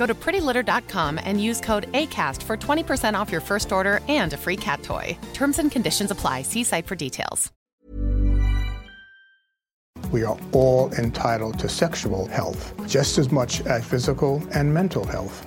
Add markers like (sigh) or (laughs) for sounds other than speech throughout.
Go to prettylitter.com and use code ACAST for 20% off your first order and a free cat toy. Terms and conditions apply. See site for details. We are all entitled to sexual health, just as much as physical and mental health.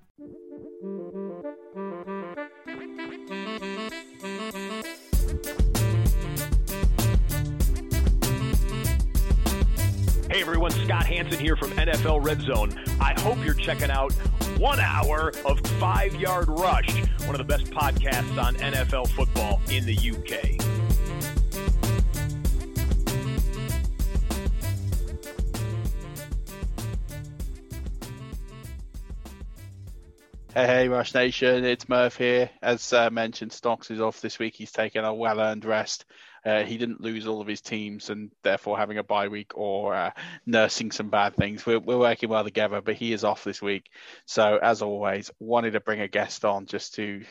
Scott Hanson here from NFL Red Zone. I hope you're checking out one hour of Five Yard Rush, one of the best podcasts on NFL football in the UK. Hey, hey, Rush Nation, it's Murph here. As uh, mentioned, Stocks is off this week. He's taken a well earned rest. Uh, he didn't lose all of his teams and therefore having a bye week or uh, nursing some bad things. We're, we're working well together, but he is off this week. So, as always, wanted to bring a guest on just to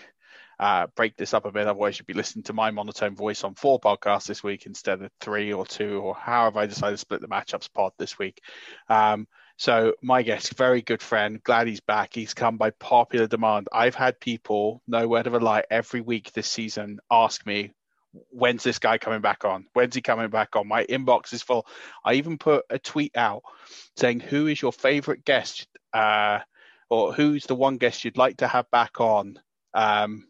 uh, break this up a bit. Otherwise, you'd be listening to my monotone voice on four podcasts this week instead of three or two, or however I decided to split the matchups pod this week. Um, so my guest, very good friend, glad he's back. He's come by popular demand. I've had people, no word of a lie, every week this season ask me, when's this guy coming back on? When's he coming back on? My inbox is full. I even put a tweet out saying, who is your favorite guest? Uh, or who's the one guest you'd like to have back on? Um,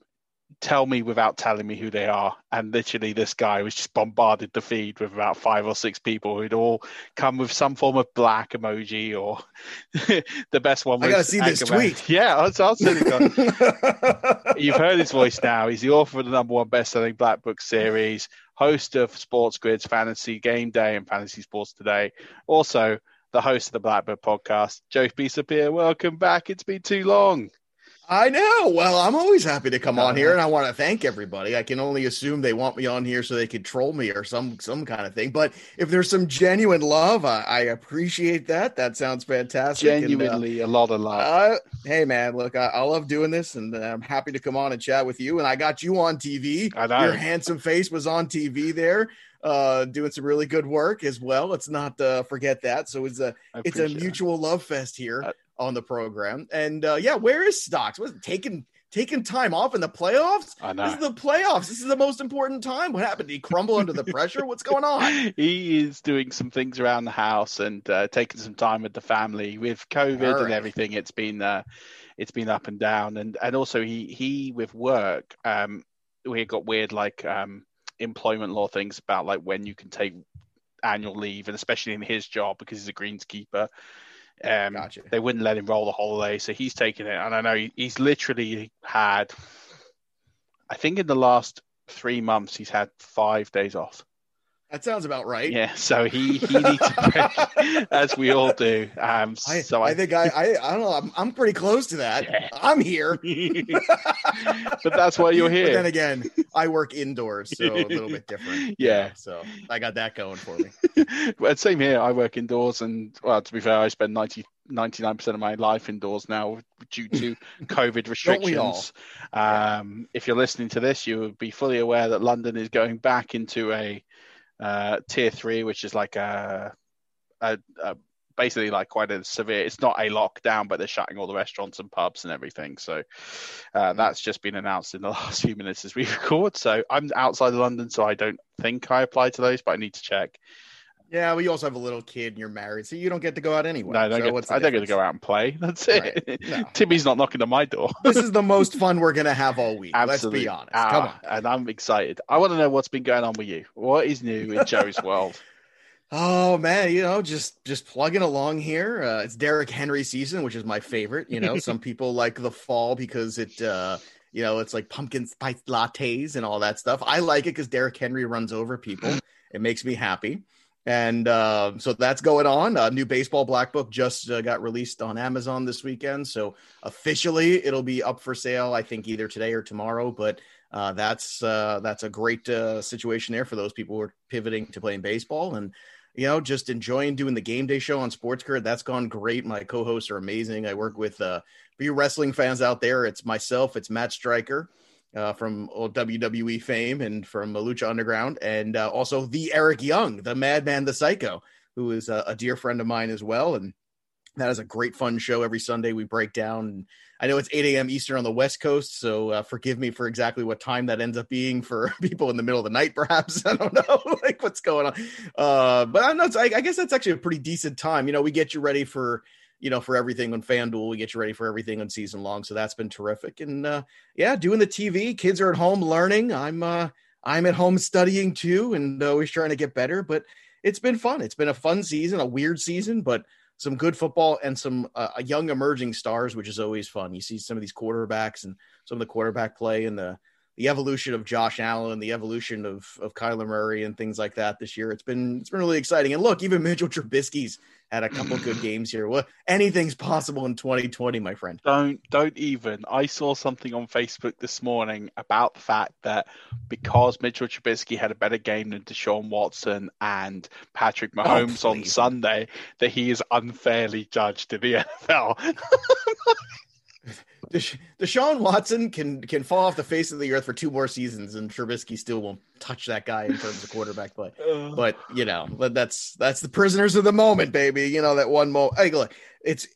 tell me without telling me who they are. And literally, this guy was just bombarded the feed with about five or six people who'd all come with some form of black emoji or (laughs) the best one. I gotta see this tweet. (laughs) Yeah, I'll, I'll send it. You've heard his voice now. He's the author of the number one best-selling Black Book series, host of SportsGrid's Fantasy Game Day and Fantasy Sports Today. Also, the host of the Blackbird podcast, Joe Pisapia. Welcome back. It's been too long. I know. Well, I'm always happy to come on here, and I want to thank everybody. I can only assume they want me on here so they could troll me or some some kind of thing. But if there's some genuine love, I, I appreciate that. That sounds fantastic. Genuinely, and, uh, a lot of love. Uh, hey, man, look, I, I, love doing this, and I'm happy to come on and chat with you. And I got you on TV. I know. Your handsome face was on TV there uh, doing some really good work as well. Let's not uh, forget that. So it's a it's a mutual that. love fest here uh, on the program. And uh, yeah, where is Stocks? Was taking taking time off in the playoffs? I know. This is the playoffs. This is the most important time. What happened? Did he crumble under the pressure? What's going on? (laughs) He is doing some things around the house and uh, taking some time with the family. With COVID right. and everything, it's been uh, it's been up and down. And and also he he with work, um, we got weird like um employment law things about like when you can take annual leave, and especially in his job because he's a greenskeeper. Um, gotcha. They wouldn't let him roll the holiday, so he's taking it. And I know he, he's literally had, I think in the last three months, he's had five days off. That sounds about right. Yeah, so he he needs a break, (laughs) as we all do. Um, I, so I, I, think I, I I don't know. I'm, I'm pretty close to that. I'm here. (laughs) but that's why you're here. But then again, I work indoors, so a little (laughs) bit different. Yeah. So I got that going for me. Well, same here. I work indoors, and well, to be fair, I spend 90, 99% of my life indoors now due to COVID Don't we all? restrictions. Um, if you're listening to this, you would be fully aware that London is going back into a uh, tier three, which is like a, a, a basically like quite a severe. It's not a lockdown, but they're shutting all the restaurants and pubs and everything. So uh, that's just been announced in the (laughs) last few minutes as we record. So I'm outside of London, so I don't think I apply to those, but I need to check. Yeah, well, you also have a little kid and you're married, so you don't get to go out anyway. No, I don't, so get, what's I don't get to go out and play. (laughs) That's it. Right. No. Timmy's not knocking on my door. (laughs) This is the most fun we're gonna have all week. Absolutely. Let's be honest. Ah, Come on. And I'm excited. I want to know what's been going on with you. What is new in Joe's (laughs) world? Oh man, you know, just just plugging along here. Uh, it's Derrick Henry season, which is my favorite. You know, some people like the fall because it, uh, you know, it's like pumpkin spice lattes and all that stuff. I like it because Derrick Henry runs over people. (gasps) It makes me happy. And uh, so that's going on. A new baseball black book just uh, got released on Amazon this weekend. So officially, it'll be up for sale. I think either today or tomorrow. But uh, that's uh, that's a great uh, situation there for those people who are pivoting to playing baseball and you know just enjoying doing the game day show on Sports. That's gone great. My co-hosts are amazing. I work with uh, for you wrestling fans out there. It's myself. It's Matt Striker uh, from WWE fame and from Lucha Underground, and uh, also the Eric Young, the Madman, the Psycho, who is a, a dear friend of mine as well. And that is a great fun show every Sunday. We break down. I know it's 8 a.m. Eastern on the West Coast, so uh, forgive me for exactly what time that ends up being for (laughs) people in the middle of the night, perhaps. (laughs) I don't know, (laughs) like what's going on. Uh, but I'm not. I, I guess that's actually a pretty decent time. You know, we get you ready for you know for everything on FanDuel. We get you ready for everything on season long, so that's been terrific. And uh, yeah, doing the TV. Kids are at home learning. I'm uh, I'm at home studying too, and always trying to get better. But it's been fun. It's been a fun season, a weird season, but some good football and some uh, young emerging stars, which is always fun. You see some of these quarterbacks and some of the quarterback play and the the evolution of Josh Allen, the evolution of of Kyler Murray and things like that this year. It's been it's been really exciting. And look, even Mitchell Trubisky's had a couple good (laughs) games here. Well, anything's possible in 2020, my friend. Don't don't even. I saw something on Facebook this morning about the fact that because Mitchell Trubisky had a better game than Deshaun Watson and Patrick oh, Mahomes on. Sunday, that he is unfairly judged in the (laughs) NFL. (laughs) Desha- Deshaun Watson can can fall off the face of the earth for two more seasons, and Trubisky still won't touch that guy in terms of quarterback play. (laughs) Uh. But you know, but that's that's the prisoners of the moment, baby. You know that one moment. Hey, look, it's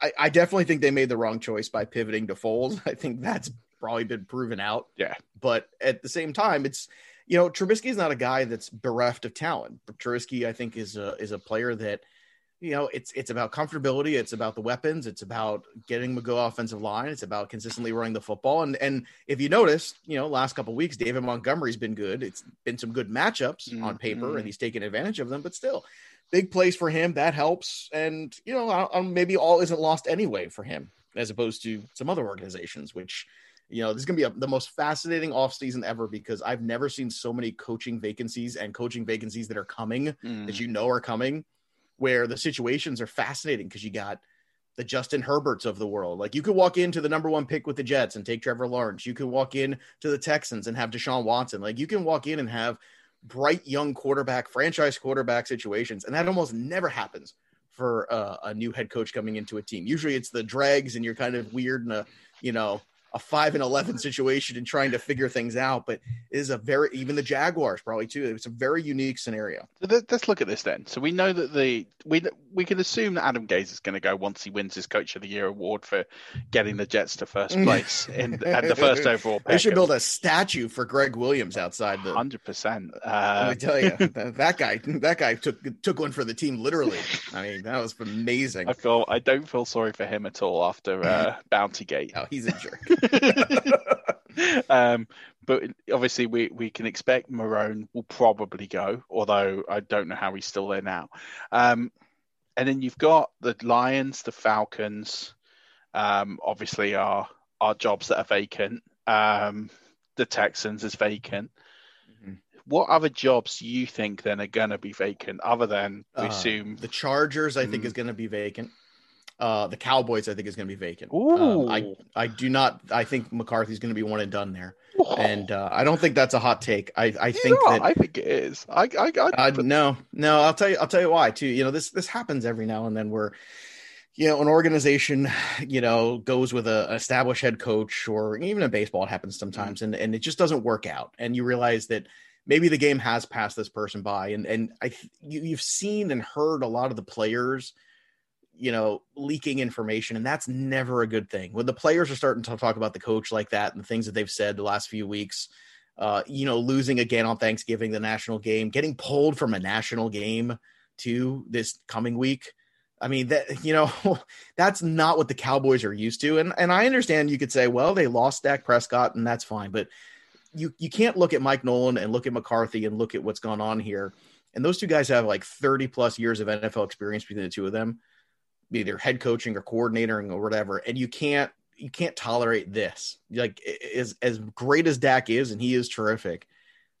I, I definitely think they made the wrong choice by pivoting to Foles. (laughs) I think that's probably been proven out. yeah. But at the same time, it's you know Trubisky is not a guy that's bereft of talent. Trubisky, I think, is a is a player that you know it's it's about comfortability. It's about the weapons. It's about getting McGo offensive line. It's about consistently running the football. And and if you notice, you know, last couple of weeks, David Montgomery's been good. It's been some good matchups on paper, and he's taken advantage of them. But still, big plays for him that helps. And you know, I- I- maybe all isn't lost anyway for him, as opposed to some other organizations, which you know, this is going to be a, the most fascinating offseason ever because I've never seen so many coaching vacancies and coaching vacancies that are coming Mm. that you know are coming, where the situations are fascinating because you got the Justin Herberts of the world. Like you could walk into the number one pick with the Jets and take Trevor Lawrence. You could walk in to the Texans and have Deshaun Watson. Like you can walk in and have bright young quarterback, franchise quarterback situations, and that almost never happens for uh, a new head coach coming into a team. Usually it's the dregs and you're kind of weird in a you know a five and eleven situation and trying to figure things out. But it is a very even the Jaguars probably too. It's a very unique scenario. So let- let's look at this then. So we know that the we we can assume that Adam Gase is going to go once he wins his Coach of the Year award for getting the Jets to first (laughs) place in and the first overall pick. They should build a statue for Gregg Williams outside the. hundred percent. Let Uh, me tell you, (laughs) that, that guy, that guy took took one for the team literally. I mean, that was amazing. I feel I don't feel sorry for him at all after uh, (laughs) Bounty Gate. Oh, he's a jerk. (laughs) um, but obviously, we, we can expect Marrone will probably go, although I don't know how he's still there now. Um, and then you've got the Lions, the Falcons, um, obviously are are jobs that are vacant. Um, the Texans is vacant. what other jobs do you think then are going to be vacant other than we Uh, assume the Chargers, I think, Mm. is going to be vacant. Uh, the Cowboys, I think, is going to be vacant. Um, I I do not. I think McCarthy's going to be one and done there, and uh, I don't think that's a hot take. I I think Yeah, that I think it is. I I, I uh, no, no. I'll tell you. I'll tell you why too. You know, this this happens every now and then where, you know, an organization, you know, goes with a an established head coach, or even in baseball, it happens sometimes, and and it just doesn't work out, and you realize that maybe the game has passed this person by, and and I you, you've seen and heard a lot of the players. You know, leaking information, and that's never a good thing. When the players are starting to talk about the coach like that and the things that they've said the last few weeks, uh, you know, losing again on Thanksgiving, the national game, getting pulled from a national game to this coming week. I mean, that (laughs) you know, (laughs) that's not what the Cowboys are used to. And and I understand you could say, well, they lost Dak Prescott, and that's fine, but you you can't look at Mike Nolan and look at McCarthy and look at what's gone on here. And those two guys have like 30 plus years of NFL experience between the two of them, either head coaching or coordinating or whatever. And you can't you can't tolerate this. Like as as great as Dak is, and he is terrific.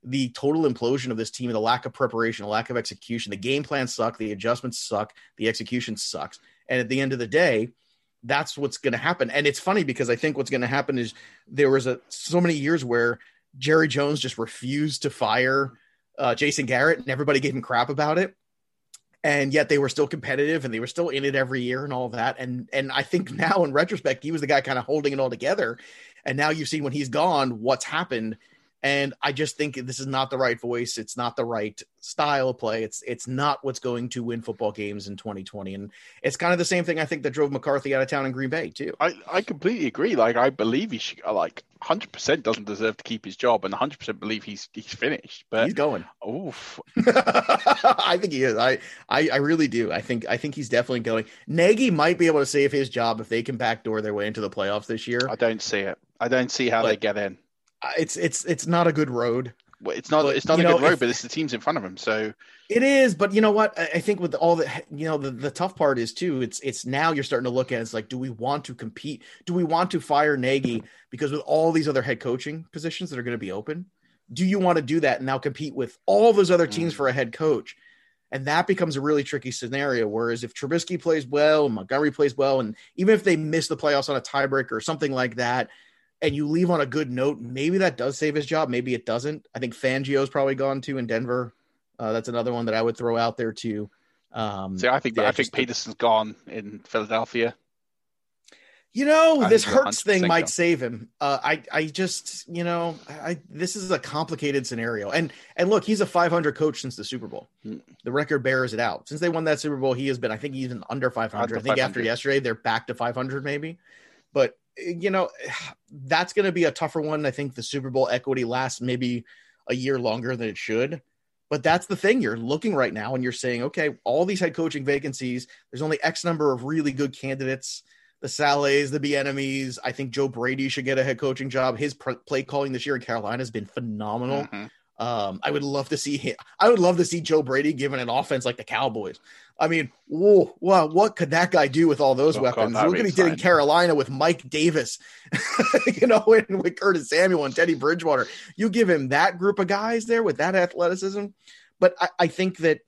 The total implosion of this team, the lack of preparation, the lack of execution, the game plan suck, the adjustments suck, the execution sucks. And at the end of the day, that's what's going to happen. And it's funny because I think what's going to happen is there was a so many years where Jerry Jones just refused to fire uh, Jason Garrett, and everybody gave him crap about it and yet they were still competitive and they were still in it every year and all that. And and i think now in retrospect he was the guy kind of holding it all together. And now you've seen when he's gone what's happened and i just think this is not the right voice it's not the right style of play it's it's not what's going to win football games in 2020 and it's kind of the same thing i think that drove mccarthy out of town in green bay too I, I completely agree. Like I believe he should like hundred percent doesn't deserve to keep his job, and hundred percent believe he's he's finished. But he's going oof, (laughs) I think he is. I, I I really do. I think I think he's definitely going. Nagy might be able to save his job if they can backdoor their way into the playoffs this year. I don't see it. I don't see how But- they get in. It's it's it's not a good road. Well, it's not. But, it's not a you good road, if- but it's the teams in front of him. So It is, but you know what? I I think with all the you know the, the tough part is too. It's it's now you're starting to look at it, it's like, do we want to compete? Do we want to fire Nagy because with all these other head coaching positions that are going to be open, do you want to do that and now compete with all those other teams mm. for a head coach? And that becomes a really tricky scenario. Whereas if Trubisky plays well, Montgomery plays well, and even if they miss the playoffs on a tiebreaker or something like that, and you leave on a good note, maybe that does save his job. Maybe it doesn't. I think Fangio's probably gone to in Denver. Uh, that's another one that I would throw out there too. Um, see, I think yeah, I think Pederson's gone in Philadelphia. You know, I this Hurts thing might gone. save him. Uh, I, I just, you know, I this is a complicated scenario. And and look, he's a 500 coach since the Super Bowl. Hmm. The record bears it out. Since they won that Super Bowl, he has been. I think he's under 500. Under I think after yesterday, they're back to 500 maybe. But you know, that's going to be a tougher one. I think the Super Bowl equity lasts maybe a year longer than it should. But that's the thing. You're looking right now and you're saying, okay, all these head coaching vacancies, there's only X number of really good candidates. The Salehs, the Bieniemys. I think Joe Brady should get a head coaching job. His pr- play calling this year in Carolina has been phenomenal. Mhm. Um, I would love to see him. I would love to see Joe Brady given an offense like the Cowboys. I mean, whoa, wow, what could that guy do with all those Oh, weapons? Look what he did in. Carolina with Mike Davis, (laughs) you know, and with Curtis Samuel and Teddy Bridgewater. You give him that group of guys there with that athleticism. But I, I think that,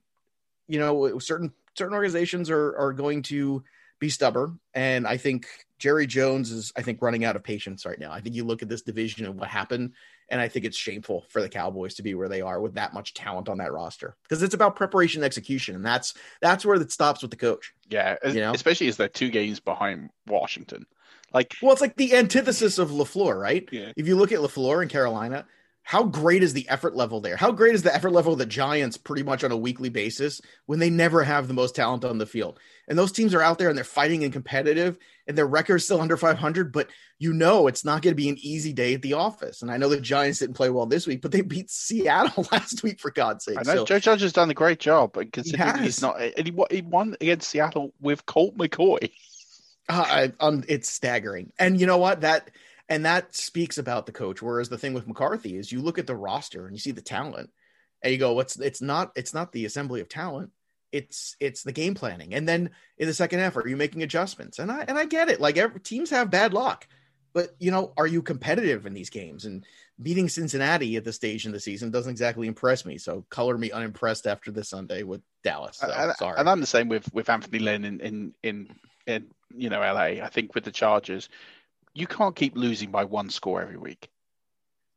you know, certain certain organizations are are going to be stubborn. And I think Jerry Jones is, I think, running out of patience right now. I think you look at this division and what happened, and I think it's shameful for the Cowboys to be where they are with that much talent on that roster because it's about preparation and execution, and that's that's where it stops with the coach. Yeah, You know? especially as they're two games behind Washington. Like, Well, it's like the antithesis of Lafleur, right? Yeah. If you look at Lafleur in Carolina, how great is the effort level there? How great is the effort level of the Giants pretty much on a weekly basis when they never have the most talent on the field? And those teams are out there and they're fighting and competitive and their record's still under 500, but you know it's not going to be an easy day at the office. And I know the Giants didn't play well this week, but they beat Seattle (laughs) last week for God's sake. I know So, Joe Judge has done a great job, and considering has. he's not, and he, he won against Seattle with Colt McCoy. Uh, I, um, it's staggering. And you know what? That and that speaks about the coach. Whereas the thing with McCarthy is you look at the roster and you see the talent, and you go, "What's? It's not. It's not the assembly of talent. It's it's the game planning." And then in the second half, are you making adjustments? And I and I get it. Like every, teams have bad luck, but you know, are you competitive in these games? And beating Cincinnati at this stage in the season doesn't exactly impress me. So color me unimpressed after this Sunday with Dallas. So, and, sorry. And I'm the same with with Anthony Lynn in in in, in you know LA. I think with the Chargers, you can't keep losing by one score every week.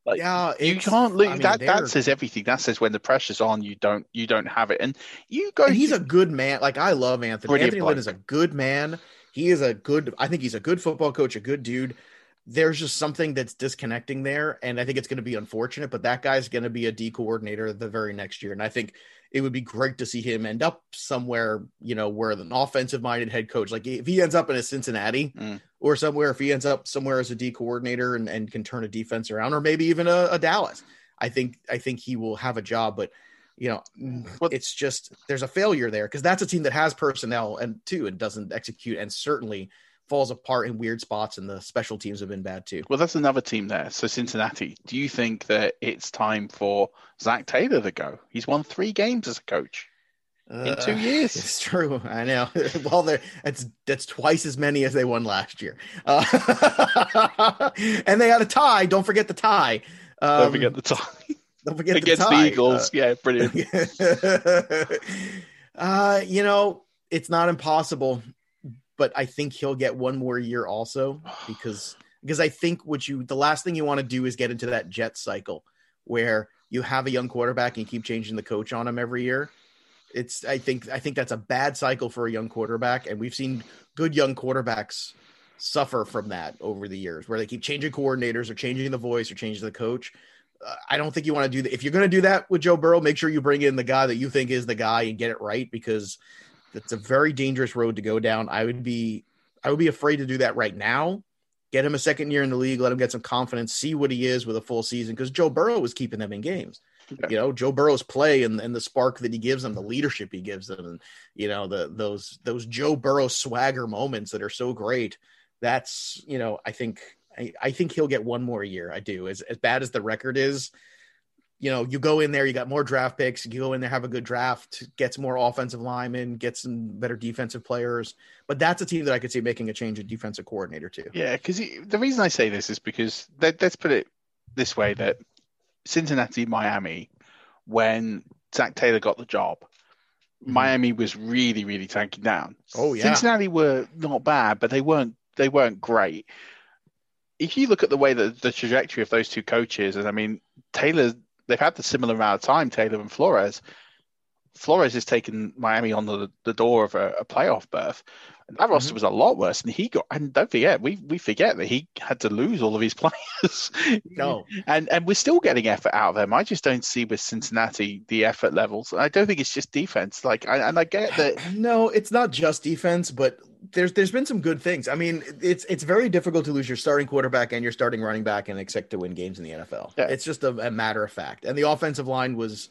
Like, yeah, you can't lose. I mean, that that says everything. That says when the pressure's on, you don't you don't have it. And you go. And he's a good man. Like I love Anthony. Anthony. Lynn is a good man. He is a good. I think he's a good football coach, a good dude. There's just something that's disconnecting there, and I think it's going to be unfortunate. But that guy's going to be a D coordinator the very next year, and I think it would be great to see him end up somewhere, you know, where an offensive minded head coach, like if he ends up in a Cincinnati Mm. Or somewhere, if he ends up somewhere as a D coordinator and, and can turn a defense around, or maybe even a, a Dallas, I think I think he will have a job. But you know, mm, it's just there's a failure there because that's a team that has personnel and too and doesn't execute and certainly falls apart in weird spots and the special teams have been bad too. Well, that's another team there. So Cincinnati. Do you think that it's time for Zac Taylor to go? He's won three games as a coach in two Uh, (laughs) years. It's true. I know. (laughs) well, there that's that's twice as many as they won last year, uh, (laughs) and they had a tie. Don't forget the tie. Um, Don't forget the tie. Don't forget against the, the, tie. Eagles. yeah, brilliant. uh, you know, it's not impossible, but I think he'll get one more year also (sighs) because because I think what you the last thing you want to do is get into that jet cycle where you have a young quarterback and you keep changing the coach on him every year. It's I think I think that's a bad cycle for a young quarterback, and we've seen good young quarterbacks suffer from that over the years where they keep changing coordinators or changing the voice or changing the coach. Uh, I don't think you want to do that. If you're going to do that with Joe Burrow, make sure you bring in the guy that you think is the guy and get it right because that's a very dangerous road to go down. I would be I would be afraid to do that right now. Get him a second year in the league, let him get some confidence, see what he is with a full season because Joe Burrow was keeping them in games. You know, Joe Burrow's play and, and the spark that he gives them, the leadership he gives them, and you know, the those those Joe Burrow swagger moments that are so great. That's you know, I think I, I think he'll get one more year. I do. As as bad as the record is, you know, you go in there, you got more draft picks, you go in there, have a good draft, get some more offensive linemen, get some better defensive players. But that's a team that I could see making a change at defensive coordinator too. Yeah, because the reason I say this is because let, let's put it this way: that Cincinnati, Miami, when Zac Taylor got the job, Miami was really, really tanking down. Mm-hmm. Oh, yeah. Cincinnati were not bad, but they weren't they weren't great. If you look at the way that the trajectory of those two coaches, and I mean Taylor, they've had the similar amount of time, Taylor and Flores. Flores has taken Miami on the, the door of a, a playoff berth. And that mm-hmm. roster was a lot worse, and he got. And don't forget, we we forget that he had to lose all of his (laughs) players. No, and and we're still getting effort out of them. I just don't see with Cincinnati the effort levels. I don't think it's just defense. Like, I, and I get that. (sighs) No, it's not just defense, but there's there's been some good things. I mean, it's it's very difficult to lose your starting quarterback and your starting running back and expect to win games in the NFL. Yeah. It's just a, a matter of fact. And the offensive line was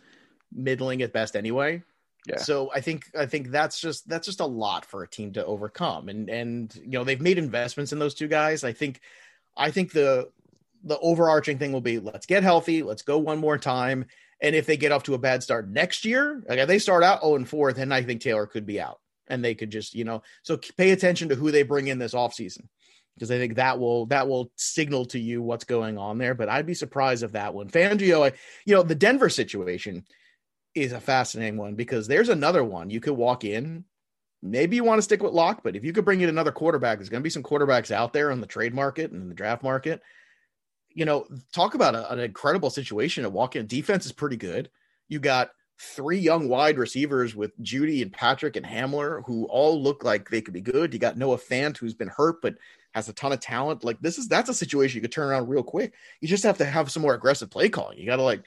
middling at best anyway. Yeah. So I think I think that's just that's just a lot for a team to overcome. And and you know they've made investments in those two guys. I think I think the the overarching thing will be let's get healthy, let's go one more time. And if they get off to a bad start next year, like if they start out 0 and 4, then I think Taylor could be out. And they could just, you know, so pay attention to who they bring in this offseason. Because I think that will that will signal to you what's going on there. But I'd be surprised if that one. Fangio, I, you know, the Denver situation is a fascinating one because there's another one. You could walk in. Maybe you want to stick with Lock, but if you could bring in another quarterback, there's going to be some quarterbacks out there on the trade market and in the draft market. You know, talk about a, an incredible situation to walk in. Defense is pretty good. You got three young wide receivers with Jeudy and Patrick and Hamler who all look like they could be good. You got Noah Fant who's been hurt but has a ton of talent. Like this is that's a situation you could turn around real quick. You just have to have some more aggressive play calling. You got to like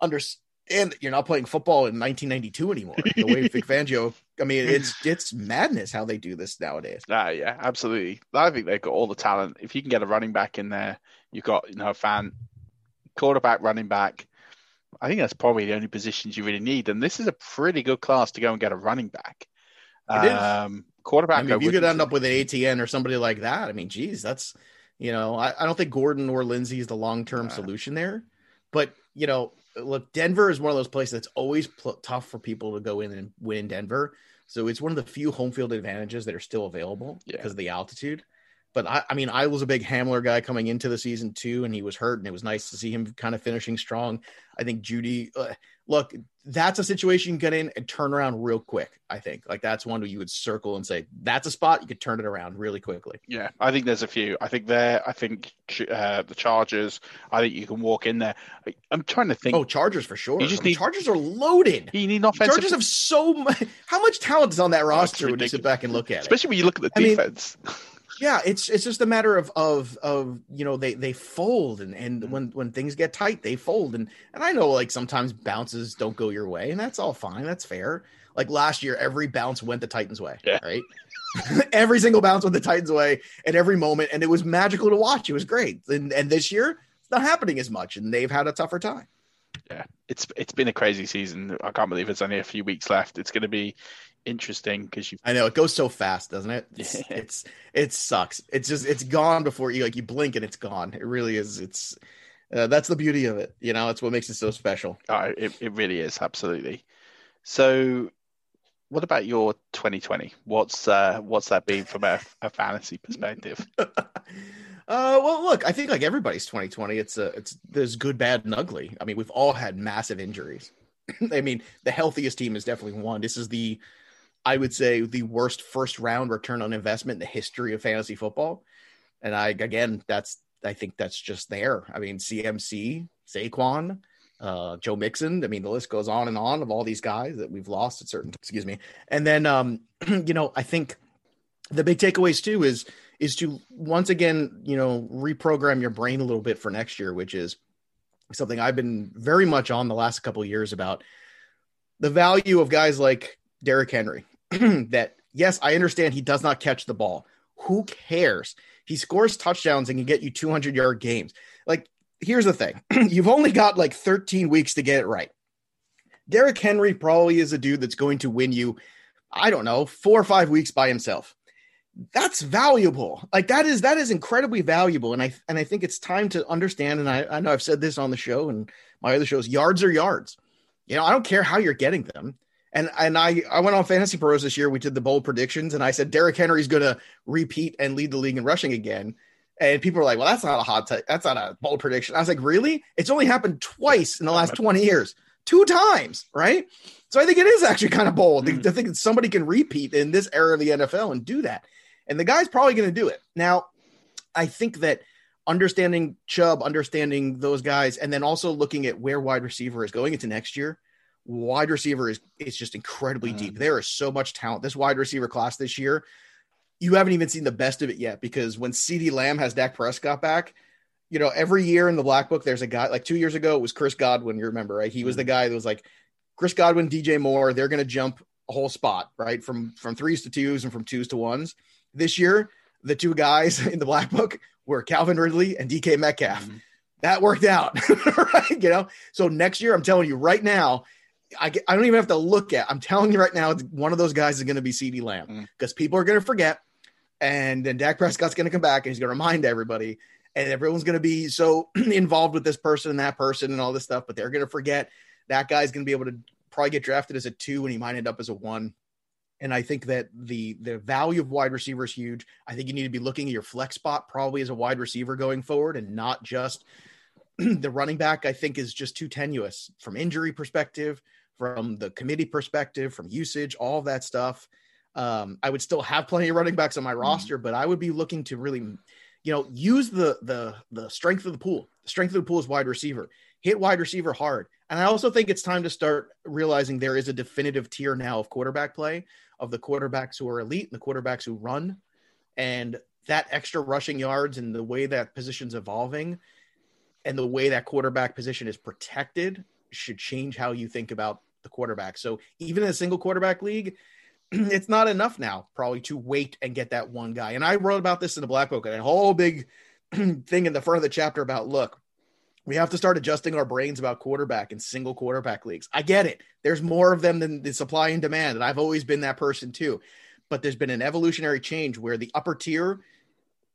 understand that you're not playing football in 1992 anymore. The way Vic (laughs) Fangio, I mean, it's it's madness how they do this nowadays. Ah, yeah, absolutely. I think they've got all the talent. If you can get a running back in there, you've got you know a fan, quarterback, running back. I think that's probably the only positions you really need. And this is a pretty good class to go and get a running back. It is. Um, quarterback. I mean, I if you could end up with an Etienne or somebody like that, I mean, geez, that's you know, I, I don't think Gordon or Lindsay is the long term solution there. But you know, look, Denver is one of those places that's always pl- tough for people to go in and win in Denver. So it's one of the few home field advantages that are still available because of the altitude. But I, I mean, I was a big Hamler guy coming into the season too, and he was hurt, and it was nice to see him kind of finishing strong. I think Jeudy, uh, look, that's a situation you can get in and turn around real quick. I think like that's one where you would circle and say that's a spot you could turn it around really quickly. Yeah, I think there's a few. I think there. I think uh, the Chargers. I think you can walk in there. I'm trying to think. Oh, Chargers for sure. You just I mean, need Chargers are loaded. You need offensive. Chargers have so much. (laughs) How much talent is on that roster when you sit back and look at Especially it? Especially when you look at the defense. I mean, (laughs) yeah, it's it's just a matter of of of you know they they fold and and mm-hmm. when when things get tight they fold and and I know like sometimes bounces don't go your way and that's all fine that's fair. Like last year, every bounce went the Titans' way, yeah. right? (laughs) every single bounce went the Titans' way at every moment, and it was magical to watch. It was great. And and this year, it's not happening as much, and they've had a tougher time. Yeah, it's it's been a crazy season. I can't believe it's only a few weeks left. It's going to be interesting because you. I know it goes so fast, doesn't it? It's, (laughs) it's it sucks. It's just it's gone before you like you blink and it's gone. It really is. It's uh, that's the beauty of it. You know, it's what makes it so special. Oh, it it really is absolutely. So, what about your 2020? What's uh what's that been from a, a fantasy perspective? (laughs) Uh, well, look, I think like everybody's 2020, it's a, it's there's good, bad, and ugly. I mean, we've all had massive injuries. (clears throat) I mean, the healthiest team is definitely one. This is the I would say the worst first round return on investment in the history of fantasy football. And I again, that's I think that's just there. I mean, CMC, Saquon, uh, Joe Mixon. I mean, the list goes on and on of all these guys that we've lost at certain. Excuse me. And then, um, (clears throat) you know, I think the big takeaways too is is to once again, you know, reprogram your brain a little bit for next year, which is something I've been very much on the last couple years about the value of guys like Derrick Henry. (clears throat) that yes, I understand he does not catch the ball. Who cares? He scores touchdowns and can get you 200 yard games. Like, here's the thing (clears throat) you've only got like 13 weeks to get it right. Derrick Henry probably is a dude that's going to win you, I don't know, four or five weeks by himself. That's valuable. Like that is that is incredibly valuable. And I and I think it's time to understand. And I, I know I've said this on the show and my other shows, yards are yards. You know, I don't care how you're getting them. And and I I went on Fantasy Pros this year. We did the bold predictions, and I said Derrick Henry's going to repeat and lead the league in rushing again. And people were like, "Well, that's not a hot take. That's not a bold prediction." I was like, "Really? It's only happened twice in the last twenty years, two times, right?" So I think it is actually kind of bold mm. to think that somebody can repeat in this era of the NFL and do that. And the guy's probably going to do it. Now, I think that understanding Chubb, understanding those guys, and then also looking at where wide receiver is going into next year wide receiver is is just incredibly mm. deep. There is so much talent. This wide receiver class this year, you haven't even seen the best of it yet because when CeeDee Lamb has Dak Prescott back, you know, every year in the black book, there's a guy like two years ago, it was Chris Godwin. You remember, right? He was the mm. guy that was like Chris Godwin, DJ Moore, they're going to jump a whole spot, right? From from threes to twos and from twos to ones. This year, the two guys (laughs) in the black book were Calvin Ridley and DK Metcalf. Mm-hmm. That worked out, (laughs) right? You know, so next year, I'm telling you right now, I, I don't even have to look at. I'm telling you right now, one of those guys is going to be CeeDee Lamb because mm. people are going to forget, and then Dak Prescott's going to come back and he's going to remind everybody, and everyone's going to be so (clears throat) involved with this person and that person and all this stuff, but they're going to forget that guy's going to be able to probably get drafted as a two and he might end up as a one. And I think that the the value of wide receiver is huge. I think you need to be looking at your flex spot probably as a wide receiver going forward and not just (clears throat) the running back. I think is just too tenuous from injury perspective from the committee perspective, from usage, all that stuff. Um, I would still have plenty of running backs on my mm roster, but I would be looking to really, you know, use the the the strength of the pool. The strength of the pool is wide receiver. Hit wide receiver hard. And I also think it's time to start realizing there is a definitive tier now of quarterback play of the quarterbacks who are elite and the quarterbacks who run. And that extra rushing yards and the way that position's evolving and the way that quarterback position is protected should change how you think about the quarterback. So even in a single quarterback league, (clears throat) it's not enough now probably to wait and get that one guy. And I wrote about this in the Black Book, a whole big (clears throat) thing in the front of the chapter about look, we have to start adjusting our brains about quarterback and single quarterback leagues. I get it. There's more of them than the supply and demand, and I've always been that person too. But there's been an evolutionary change where the upper tier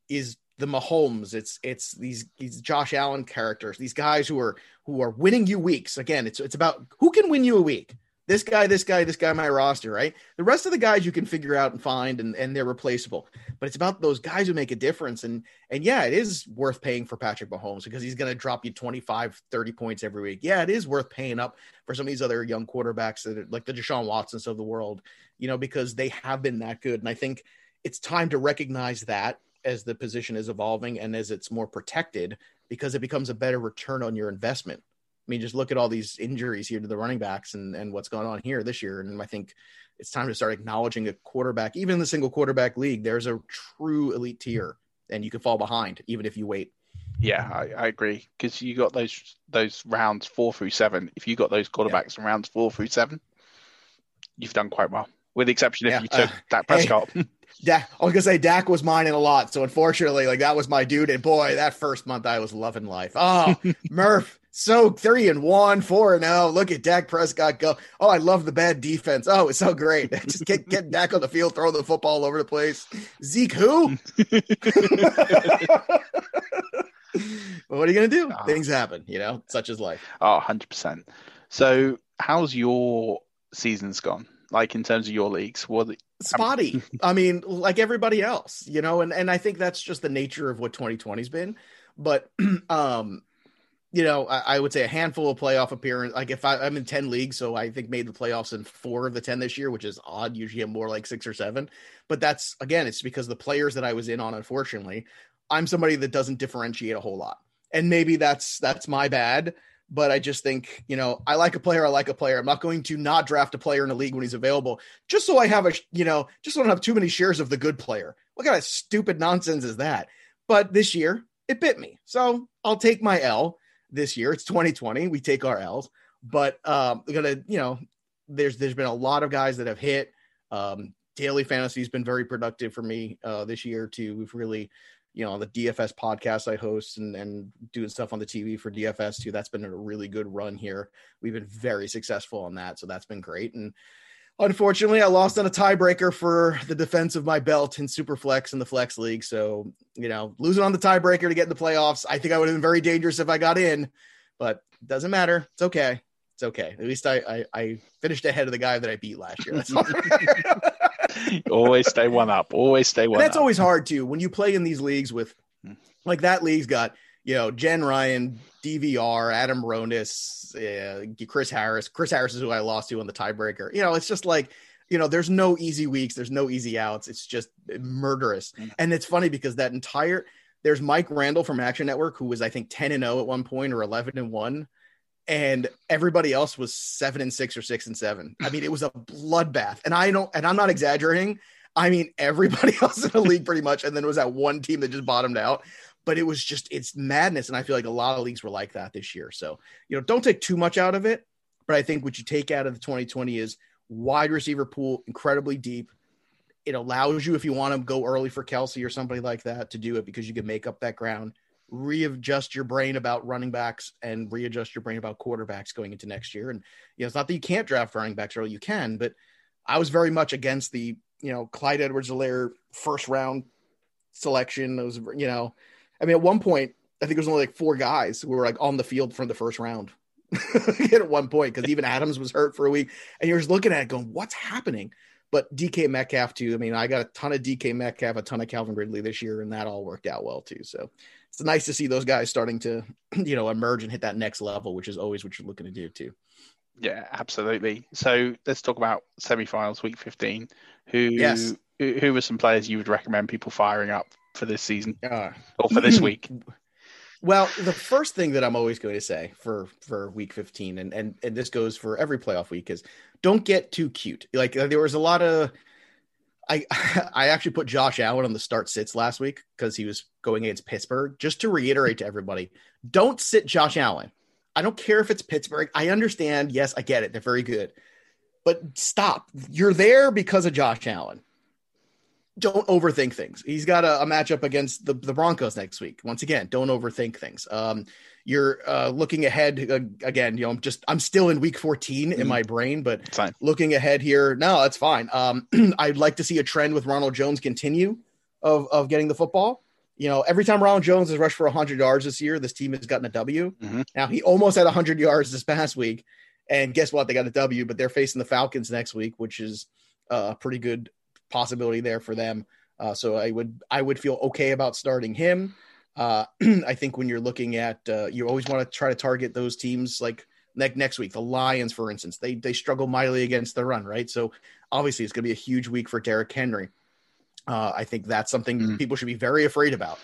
is the Mahomes, it's it's these these Josh Allen characters, these guys who are who are winning you weeks. Again, it's it's about who can win you a week. this guy, this guy, this guy, my roster, right? The rest of the guys you can figure out and find and, and they're replaceable. But it's about those guys who make a difference. And and yeah, it is worth paying for Patrick Mahomes because he's gonna drop you 25, 30 points every week. Yeah, it is worth paying up for some of these other young quarterbacks that are, like the Deshaun Watsons of the world, you know, because they have been that good. And I think it's time to recognize that as the position is evolving and as it's more protected because it becomes a better return on your investment I mean, just look at all these injuries here to the running backs and, and what's going on here this year. And I think it's time to start acknowledging a quarterback, even in the single quarterback league, there's a true elite tier and you can fall behind even if you wait. Yeah, I, I agree. Because you got those those rounds four through seven. If you got those quarterbacks yeah. in rounds four through seven, you've done quite well. With the exception if yeah, you took uh, Dak Prescott. Hey, (laughs) Dak, I was gonna say Dak was mine in a lot. So unfortunately, like that was my dude. And boy, that first month I was loving life. Oh, (laughs) Murph, so three and one, four and. Oh. Look at Dak Prescott go. Oh, I love the bad defense. Oh, it's so great. (laughs) Just get get Dak on the field, throw the football all over the place. Zeke, who? (laughs) what are you gonna do? Oh. Things happen, you know. Such is life. Oh, 100 percent. So, how's your seasons gone? Like in terms of your leagues, what spotty. (laughs) I mean, like everybody else, you know, and and I think that's just the nature of what 2020's been. But (clears throat) um you know, I, I, would say a handful of playoff appearance. Like if I, am in 10 leagues, so I think made the playoffs in four of the 10 this year, which is odd. Usually I'm more like six or seven. But that's again, it's because the players that I was in on, unfortunately, I'm somebody that doesn't differentiate a whole lot. And maybe that's that's my bad. But I just think, you know, I like a player, I like a player. I'm not going to not draft a player in a league when he's available, just so I have a you know, just so I don't have too many shares of the good player. What kind of stupid nonsense is that? But this year, it bit me. So I'll take my L this year. It's 2020. We take our L's, but um, we're gonna, you know, there's there's been a lot of guys that have hit. Um, daily fantasy has been very productive for me uh, this year too. We've really, you know, the DFS podcast I host and and doing stuff on the TV for DFS too. That's been a really good run here. We've been very successful on that, so that's been great. And unfortunately, I lost on a tiebreaker for the defense of my belt in Superflex in the Flex League. So, you know, losing on the tiebreaker to get in the playoffs, I think I would have been very dangerous if I got in, but it doesn't matter. It's okay. It's okay. At least I, I, I finished ahead of the guy that I beat last year. That's (laughs) always stay one up. Always stay one. And that's up. always hard too when you play in these leagues with, like that league's got you know, Jen Ryan, DVR, Adam Ronis, uh, Chris Harris. Chris Harris is who I lost to on the tiebreaker. You know, it's just like, you know, there's no easy weeks, there's no easy outs. It's just murderous. Mm-hmm. And it's funny because that entire there's Mike Randle from Action Network who was I think 10 and 0 at one point or 11 and 1 and everybody else was 7 and 6 or 6 and 7. I mean, it was a bloodbath. And I don't and I'm not exaggerating. I mean, (laughs) everybody else in the league pretty much and then it was that one team that just bottomed out but it was just it's madness and i feel like a lot of leagues were like that this year so you know don't take too much out of it but i think what you take out of the 2020 is wide receiver pool incredibly deep it allows you if you want to go early for Kelce or somebody like that to do it because you can make up that ground readjust your brain about running backs and readjust your brain about quarterbacks going into next year and you know it's not that you can't draft running backs early you can but i was very much against the you know clyde edwards-helaire first round selection those you know I mean, at one point, I think it was only like four guys who were like on the field from the first round (laughs) at one point because even Adams was hurt for a week, and you're just looking at it going, "What's happening?" But DK Metcalf too. I mean, I got a ton of DK Metcalf, a ton of Calvin Ridley this year, and that all worked out well too. So it's nice to see those guys starting to, (clears throat) you know, emerge and hit that next level, which is always what you're looking to do too. Yeah, absolutely. So let's talk about semifinals, week 15. Who yes. who, who were some players you would recommend people firing up for this season uh, or for this (clears throat) week? Well, the first thing that I'm always going to say for for week 15, and and and this goes for every playoff week, is don't get too cute. Like there was a lot of. I (laughs) I actually put Josh Allen on the start sits last week because he was going against Pittsburgh. Just to reiterate to everybody, don't sit Josh Allen. I don't care if it's Pittsburgh. I understand. Yes, I get it. They're very good. But stop. You're there because of Josh Allen don't overthink things. He's got a, a, matchup against the, the Broncos next week. Once again, don't overthink things. Um, you're uh, looking ahead uh, again. You know, I'm just I'm still in week 14 mm in mm-hmm. my brain, but fine. looking ahead here, no, that's fine. Um, (clears throat) I'd like to see a trend with Ronald Jones continue of of getting the football. You know, every time Ronald Jones has rushed for 100 yards this year, this team has gotten a W. Mm-hmm. Now he almost had 100 yards this past week, And guess what? They got a W, but they're facing the Falcons next week, which is a pretty good possibility there for them. Uh, so I would I would feel okay about starting him. Uh, (clears throat) I think when you're looking at uh, you always want to try to target those teams like next next week. The Lions, for instance, they they struggle mightily against the run, right? So obviously it's going to be a huge week for Derrick Henry. Uh, I think that's something mm. people should be very afraid about.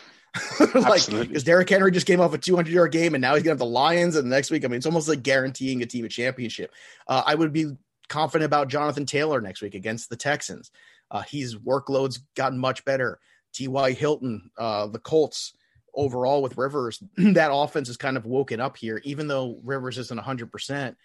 (laughs) like because Derrick Henry just came off a 200 yard game and now he's gonna have the Lions and the next week. I mean, it's almost like guaranteeing a team a championship. Uh, I would be confident about Jonathan Taylor next week against the Texans. Uh, his workload's gotten much better. T.Y. Hilton, uh, the Colts overall with Rivers, (clears throat) that offense has kind of woken up here, even though Rivers isn't 100%.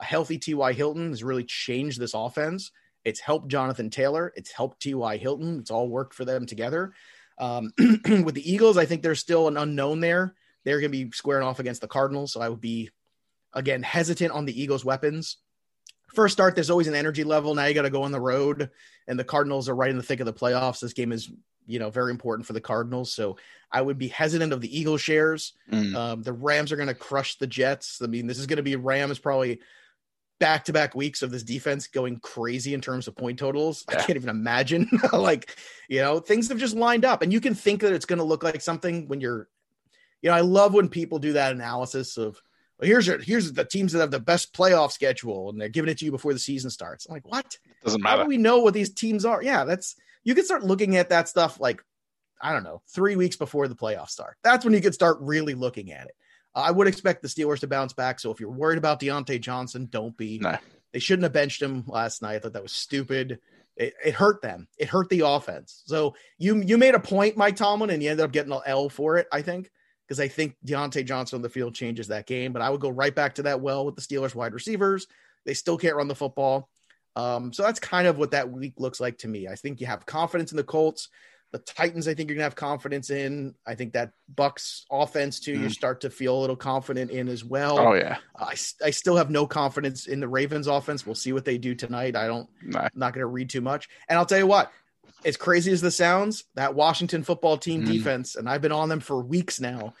A healthy T.Y. Hilton has really changed this offense. It's helped Jonathan Taylor. It's helped T.Y. Hilton. It's all worked for them together. Um, (clears throat) with the Eagles, I think there's still an unknown there. They're going to be squaring off against the Cardinals. So I would be, again, hesitant on the Eagles' weapons. First start, there's always an energy level. Now you got to go on the road, and the Cardinals are right in the thick of the playoffs. This game is, you know, very important for the Cardinals. So I would be hesitant of the Eagle shares. Mm. Um, the Rams are going to crush the Jets. I mean, this is going to be Rams probably back to back weeks of this defense going crazy in terms of point totals. Yeah. I can't even imagine. (laughs) like, you know, things have just lined up, and you can think that it's going to look like something when you're, you know, I love when people do that analysis of, well, here's your, here's the teams that have the best playoff schedule, and they're giving it to you before the season starts. I'm like, what? Doesn't matter. How do we know what these teams are? Yeah, that's you can start looking at that stuff like, I don't know, three weeks before the playoffs start. That's when you could start really looking at it. I would expect the Steelers to bounce back. So if you're worried about Diontae Johnson, don't be. No. They shouldn't have benched him last night. I thought that was stupid. It, it, hurt them. It hurt the offense. So you you made a point, Mike Tomlin, and you ended up getting an L for it. I think because I think Diontae Johnson on the field changes that game. But I would go right back to that well with the Steelers wide receivers. They still can't run the football. Um, so that's kind of what that week looks like to me. I think you have confidence in the Colts. The Titans, I think you're gonna have confidence in. I think that Bucks offense too, mm. you start to feel a little confident in as well. Oh yeah. I, I still have no confidence in the Ravens offense. We'll see what they do tonight. I don't. Nah. I'm not gonna read too much. And I'll tell you what, as crazy as this sounds, that Washington football team mm. defense, and I've been on them for weeks now,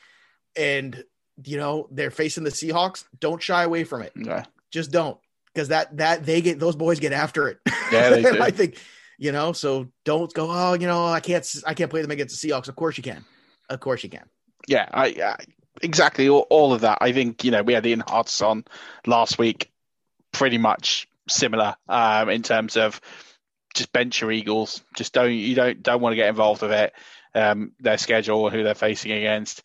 and you know they're facing the Seahawks. Don't shy away from it. Nah. Just don't, because that that they get those boys get after it. Yeah, they (laughs) do. I think you know, so don't go, oh, you know, I can't, I can't play them against the Seahawks. Of course you can. Of course you can. Yeah, I, I exactly all, all, of that. I think you know we had Ian Hartitz on last week, pretty much similar um, in terms of just bench your Eagles. Just don't you don't don't want to get involved with it. Um, their schedule, who they're facing against.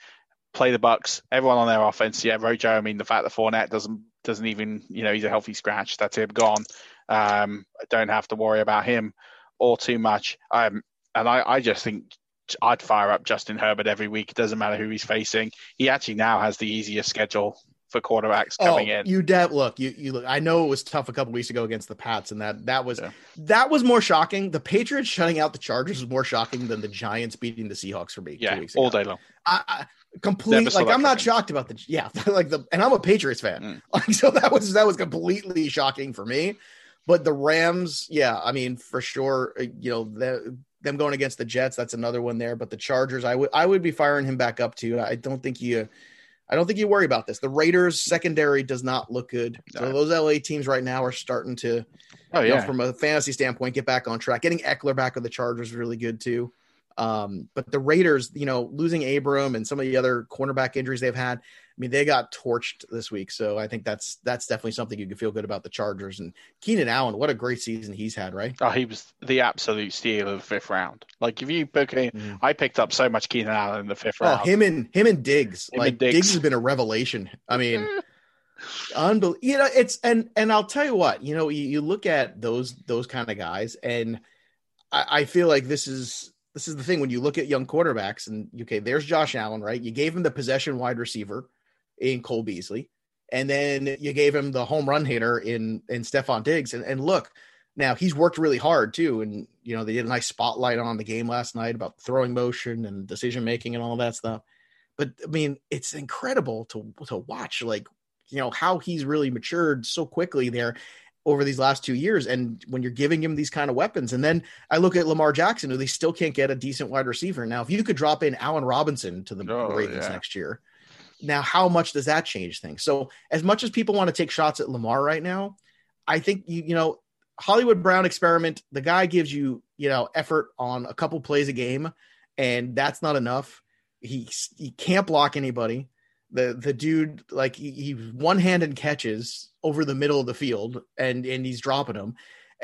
Play the Bucks. Everyone on their offense. Yeah, Rojo. I mean, the fact that Fournette doesn't doesn't even you know he's a healthy scratch. That's him gone. Um, don't have to worry about him or too much. Um, and I, I just think I'd fire up Justin Herbert every week. It doesn't matter who he's facing. He actually now has the easiest schedule for quarterbacks coming oh, in. You de- look, you you look. I know it was tough a couple weeks ago against the Pats, and that that was yeah. that was more shocking. The Patriots shutting out the Chargers was more shocking than the Giants beating the Seahawks for me. Yeah, all day long. I, I completely like I'm not shocked about the yeah (laughs) like the and I'm a Patriots fan. Mm. (laughs) Like so that was that was completely shocking for me. But the Rams, yeah, I mean, for sure, uh, you know, the, them going against the Jets, that's another one there. But the Chargers, I would I would be firing him back up too. I don't think you I don't think you worry about this. The Raiders secondary does not look good. So those LA teams right now are starting to oh, yeah. You know, from a fantasy standpoint, get back on track. Getting Ekeler back with the Chargers is really good too. Um, but the Raiders, you know, losing Abram and some of the other cornerback injuries they've had, I mean, they got torched this week, so I think that's that's definitely something you can feel good about the Chargers and Keenan Allen. What a great season he's had, right? Oh, he was the absolute steal of the fifth round. Like if you pick, mm. I picked up so much Keenan Allen in the fifth oh, round. Oh, him and him and Diggs, him like and Diggs. Diggs. has been a revelation. I mean. unbelievable you know it's and and i'll tell you what you know you, you look at those those kind of guys and I, I feel like this is this is the thing when you look at young quarterbacks and okay, there's Josh Allen, right? You gave him the possession wide receiver in Cole Beasley. And then you gave him the home run hitter in in Stefon Diggs. And, and look, now he's worked really hard too. And you know, they did a nice spotlight on the game last night about throwing motion and decision making and all that stuff. But I mean, it's incredible to to watch like you know how he's really matured so quickly there over these last two years. And when you're giving him these kind of weapons, and then I look at Lamar Jackson, who they still can't get a decent wide receiver. Now, if you could drop in Allen Robinson to the oh, Ravens yeah. next year, Now, how much does that change things? So, as much as people want to take shots at Lamar right now, I think you you know Hollywood Brown experiment. The guy gives you you know effort on a couple plays a game, and that's not enough. He he can't block anybody. The the dude like he, he one handed catches over the middle of the field, and and he's dropping them.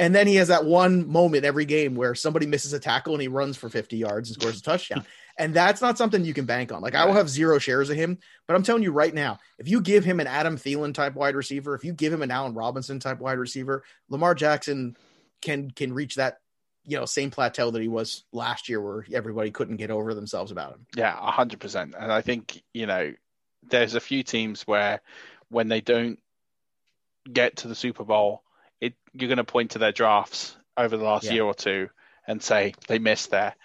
And then he has that one moment every game where somebody misses a tackle and he runs for 50 yards and scores a touchdown. (laughs) And that's not something you can bank on. Like I will have zero shares of him, but I'm telling you right now, if you give him an Adam Thielen type wide receiver, if you give him an Allen Robinson type wide receiver, Lamar Jackson can can reach that you know same plateau that he was last year where everybody couldn't get over themselves about him. Yeah, 100%. And I think, you know, there's a few teams where when they don't get to the Super Bowl, it you're going to point to their drafts over the last yeah. year or two and say they missed there.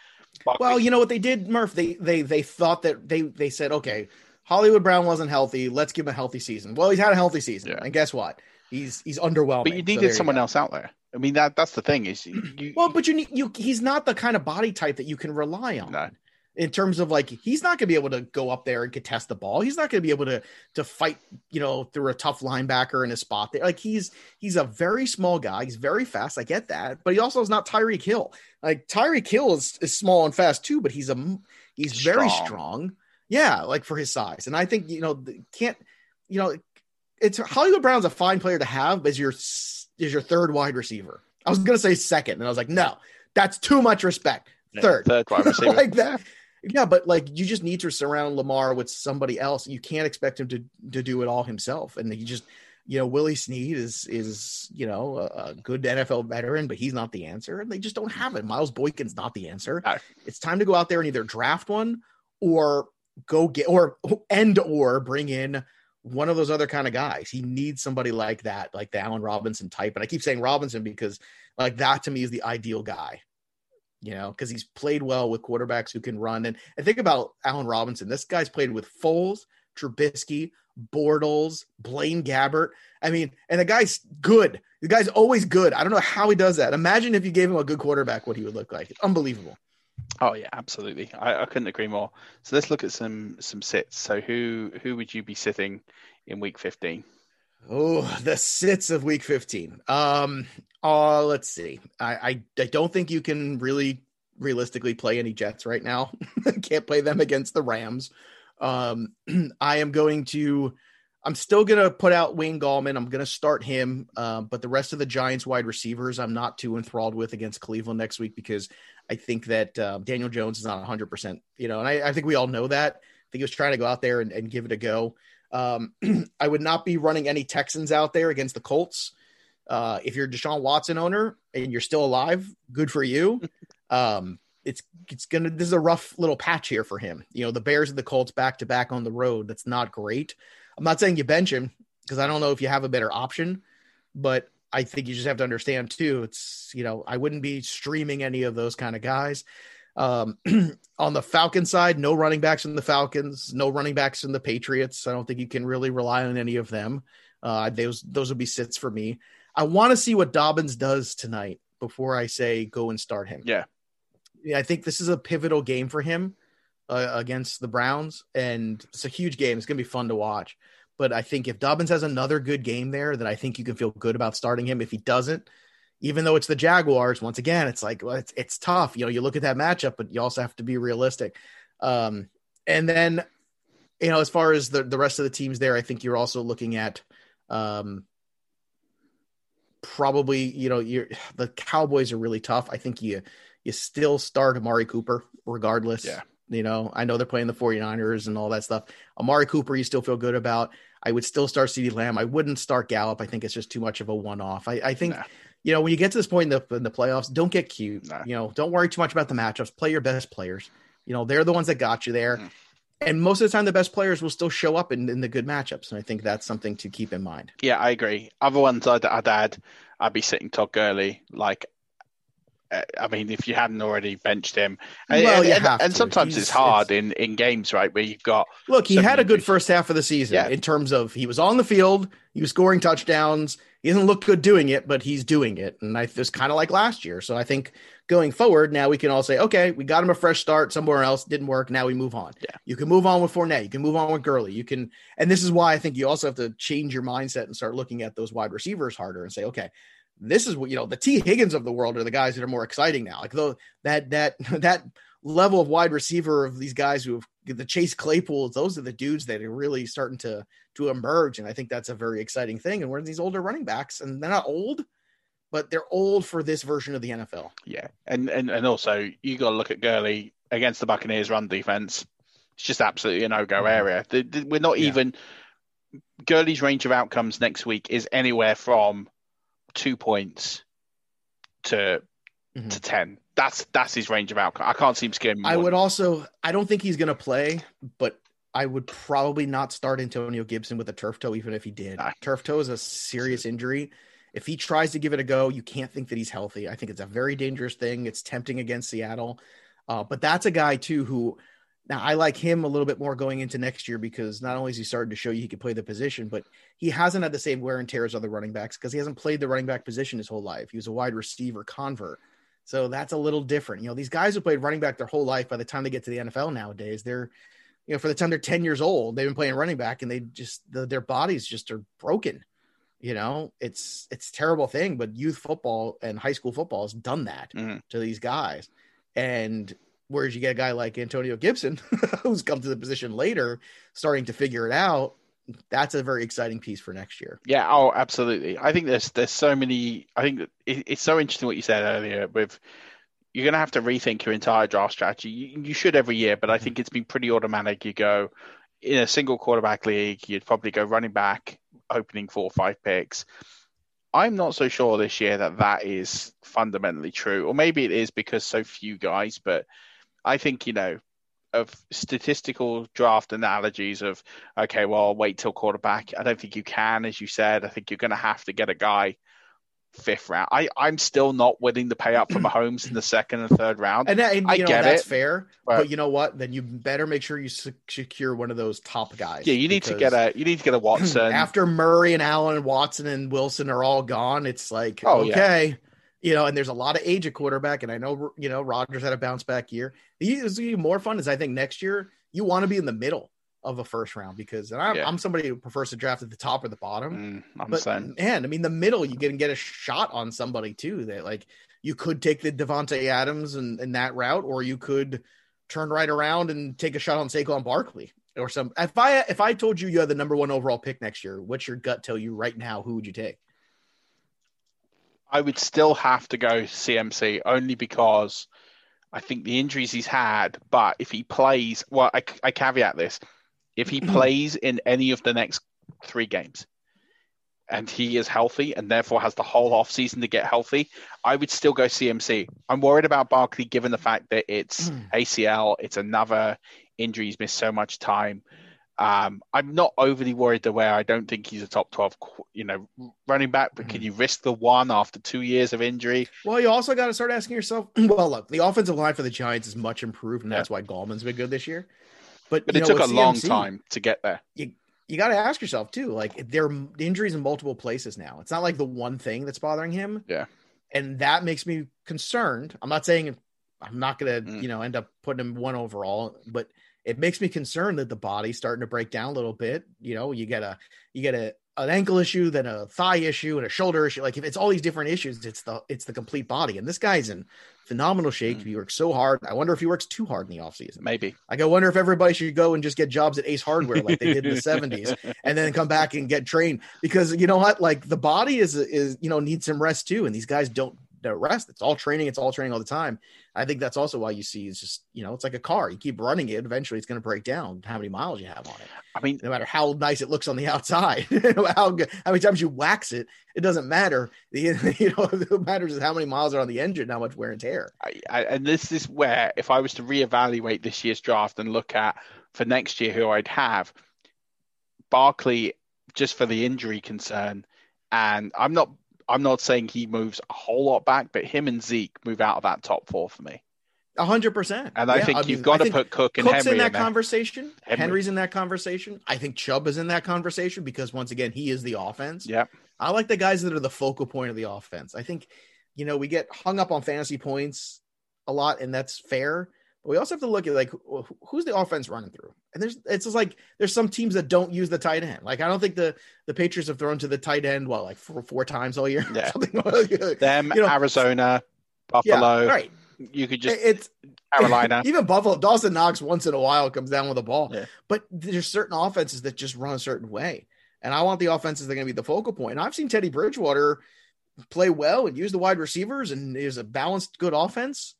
But well, you know what they did, Murph? They they they thought that they they said, okay, Hollywood Brown wasn't healthy. Let's give him a healthy season. Well, he's had a healthy season, yeah. and guess what? He's he's underwhelming. But you needed so someone else out there. I mean that that's the thing is you, well, but you need you. He's not the kind of body type that you can rely on. No in terms of like he's not going to be able to go up there and contest the ball. He's not going to be able to to fight, you know, through a tough linebacker in a spot there. Like he's he's a very small guy. He's very fast. I get that, but he also is not Tyreek Hill. Like Tyreek Hill is, is small and fast too, but he's a he's strong. very strong. Yeah, like for his size. And I think you know can't you know it's Hollywood Brown's a fine player to have as your as your third wide receiver. I was going to say second, and I was like, no, that's too much respect. Third, third wide (laughs) receiver, like that. Yeah, but like you just need to surround Lamar with somebody else. You can't expect him to to do it all himself. And he just, you know, Willie Snead is is you know a, a good NFL veteran, but he's not the answer. And they just don't have it. Miles Boykin's not the answer. Ah. It's time to go out there and either draft one or go get or end or bring in one of those other kind of guys. He needs somebody like that, like the Allen Robinson type. And I keep saying Robinson because like that to me is the ideal guy you know, because he's played well with quarterbacks who can run. And, and think about Allen Robinson. This guy's played with Foles, Trubisky, Bortles, Blaine Gabbert. I mean, and the guy's good. The guy's always good. I don't know how he does that. Imagine if you gave him a good quarterback, what he would look like. It's unbelievable. Oh yeah, absolutely. I, I couldn't agree more. So let's look at some some sits. So who who would you be sitting in week fifteen? Oh, the sits of week 15. Um, uh, let's see. I, I, I don't think you can really realistically play any Jets right now. (laughs) Can't play them against the Rams. Um, (clears throat) I am going to, I'm still going to put out Wayne Gallman. I'm going to start him. Uh, but the rest of the Giants wide receivers, I'm not too enthralled with against Cleveland next week because I think that uh, Daniel Jones is not 100%, you know, and I, I think we all know that. I think he was trying to go out there and, and give it a go. Um, (clears throat) I would not be running any Texans out there against the Colts. Uh, if you're Deshaun Watson owner and you're still alive, good for you. (laughs) Um, it's it's gonna this is a rough little patch here for him. You know, the Bears and the Colts back to back on the road. That's not great. I'm not saying you bench him because I don't know if you have a better option, but I think you just have to understand too. It's you know I wouldn't be streaming any of those kind of guys. Um, (clears throat) on the Falcon side, no running backs in the Falcons, no running backs in the Patriots. I don't think you can really rely on any of them. Uh, those those would be sits for me. I want to see what Dobbins does tonight before I say go and start him. Yeah, yeah. I think this is a pivotal game for him uh, against the Browns, and it's a huge game. It's going to be fun to watch. But I think if Dobbins has another good game there, then I think you can feel good about starting him. If he doesn't, even though it's the Jaguars, once again, it's like well, it's it's tough. You know, you look at that matchup, but you also have to be realistic. Um, and then, you know, as far as the the rest of the teams there, I think you're also looking at um, probably you know you're the Cowboys are really tough. I think you you still start Amari Cooper regardless. Yeah. You know, I know they're playing the 49ers and all that stuff. Amari Cooper, you still feel good about. I would still start CeeDee Lamb. I wouldn't start Gallup. I think it's just too much of a one off. I, I think nah you know, when you get to this point in the in the playoffs, don't get cute. Nah. You know, don't worry too much about the matchups. Play your best players. You know, they're the ones that got you there. Mm. And most of the time, the best players will still show up in, in the good matchups. And I think that's something to keep in mind. Yeah, I agree. Other ones I'd, I'd add, I'd be sitting Todd Gurley. Like, Uh, I mean, if you hadn't already benched him, uh, and, Well, you and, have and to. sometimes He's- it's hard in, in games, right, where you've got Look, he had a good first half of the season Yeah. in terms of he was on the field, he was scoring touchdowns. He doesn't look good doing it, but he's doing it, and I it's kind of like last year. So I think going forward, now we can all say, okay, we got him a fresh start somewhere else, didn't work. Now we move on. Yeah. You can move on with Fournette, you can move on with Gurley, you can, and this is why I think you also have to change your mindset and start looking at those wide receivers harder and say, okay, this is what you know the Tee Higgins of the world are the guys that are more exciting now. Like though that that (laughs) that level of wide receiver of these guys who have the Chase Claypools, those are the dudes that are really starting to to emerge, and I think that's a very exciting thing. And we're these older running backs, and they're not old, but they're old for this version of the NFL. Yeah, and and and also you got to look at Gurley against the Buccaneers' run defense. It's just absolutely a no-go mm-hmm. area. The- the- we're not Yeah. even Gurley's range of outcomes next week is anywhere from two points to Mhm. to ten. That's that's his range of outcome. I can't see him skimming. I would also, I don't think he's going to play, but I would probably not start Antonio Gibson with a turf toe, even if he did. No. Turf toe is a serious injury. If he tries to give it a go, you can't think that he's healthy. I think it's a very dangerous thing. It's tempting against Seattle. Uh, but that's a guy, too, who now I like him a little bit more going into next year because not only is he starting to show you he can play the position, but he hasn't had the same wear and tear as other running backs because he hasn't played the running back position his whole life. He was a wide receiver convert. So that's a little different. You know, these guys who played running back their whole life, by the time they get to the NFL nowadays, they're, you know, for the time they're 10 years old, they've been playing running back and they just, the, their bodies just are broken. You know, it's, it's a terrible thing, but youth football and high school football has done that Mhm. to these guys. And whereas you get a guy like Antonio Gibson, (laughs) who's come to the position later, starting to figure it out, that's a very exciting piece for next year. Yeah, oh, absolutely. I think there's there's so many. I think it, it's so interesting what you said earlier. With you're going to have to rethink your entire draft strategy. You, you should every year, but I mm-hmm. think it's been pretty automatic. You go in a single quarterback league, you'd probably go running back, opening four or five picks. I'm not so sure this year that that is fundamentally true, or maybe it is because so few guys. But I think you know of statistical draft analogies of okay, well, I'll wait till quarterback. I don't think you can, as you said. I think you're going to have to get a guy fifth round. I I'm still not willing to pay up for Mahomes in the second and third round. And, that, and I know, get that's it, fair. but- But, you know what? Then you better make sure you secure one of those top guys. yeah, you need to get a you need to get a Watson. (clears throat) after Murray and Allen and Watson and Wilson are all gone. It's like Oh, yeah. You know, and there's a lot of age at quarterback. And I know you know Rodgers had a bounce back year. It's even more fun is I think next year you want to be in the middle of a first round because and I'm, Yeah. I'm somebody who prefers to draft at the top or the bottom. Mm, I'm But saying. man, I mean, the middle you can get a shot on somebody too. That like you could take the Davante Adams and, and that route, or you could turn right around and take a shot on Saquon Barkley or some. If I if I told you you had the number one overall pick next year, what's your gut tell you right now? Who would you take? I would still have to go CMC only because I think the injuries he's had. But if he plays, well, I, I caveat this: if he (clears throat) plays in any of the next three games, and he is healthy and therefore has the whole off season to get healthy, I would still go CMC. I'm worried about Barkley given the fact that it's (clears throat) ACL, it's another injury. He's missed so much time. Um, I'm not overly worried the way I don't think he's a top 12, you know, running back, but can you risk the one after two years of injury? Well, you also got to start asking yourself. (clears throat) Well, look, the offensive line for the Giants is much improved, and that's why Gallman's been good this year. But But it know, took a with long time to get there. you you got to ask yourself too like there are injuries in multiple places now it's not like the one thing that's bothering him Yeah. and that makes me concerned i'm not saying i'm not gonna Mm. you know end up putting him one overall but it makes me concerned that the body's starting to break down a little bit. You know you get a you get a an ankle issue then a thigh issue and a shoulder issue. Like if it's all these different issues it's the it's the complete body. And this guy's in phenomenal shape. Hmm. He works so hard. I wonder if he works too hard in the offseason. Maybe. like I wonder if everybody should go and just get jobs at Ace Hardware like they did in the (laughs) 70s and then come back and get trained. Because you know what? Like the body is is you know needs some rest too. And these guys don't don't rest. It's all training. It's all training all the time. I think that's also why you see it's just you know it's like a car. You keep running it eventually it's going to break down how many miles you have on it. I mean, no matter how nice it looks on the (laughs) outside how good how many times you wax it it doesn't matter. The (laughs) you know what matters is how many miles are on the engine how much wear and tear. I, I, and this is where, if I was to reevaluate this year's draft and look at for next year who I'd have, Barkley, just for the injury concern, and I'm not I'm not saying he moves a whole lot back, but him and Zeke move out of that top four for me. A hundred percent. And I Yeah, think I you've mean, got I to put Cook and Cook's Henry in that there. conversation. Henry. Henry's in that conversation. I think Chubb is in that conversation because once again, he is the offense. Yeah. I like the guys that are the focal point of the offense. I think, you know, we get hung up on fantasy points a lot, and that's fair. We also have to look at like who's the offense running through. And there's it's just like there's some teams that don't use the tight end. Like I don't think the the Patriots have thrown to the tight end what like four, four times all year. (laughs) Yeah. Something (laughs) Them, you know, Arizona, Buffalo. Yeah, right. You could just it's Carolina. (laughs) Even Buffalo, Dawson Knox once in a while comes down with a ball. Yeah. But there's certain offenses that just run a certain way. And I want the offenses that are going to be the focal point. And I've seen Teddy Bridgewater play well and use the wide receivers and is a balanced, good offense.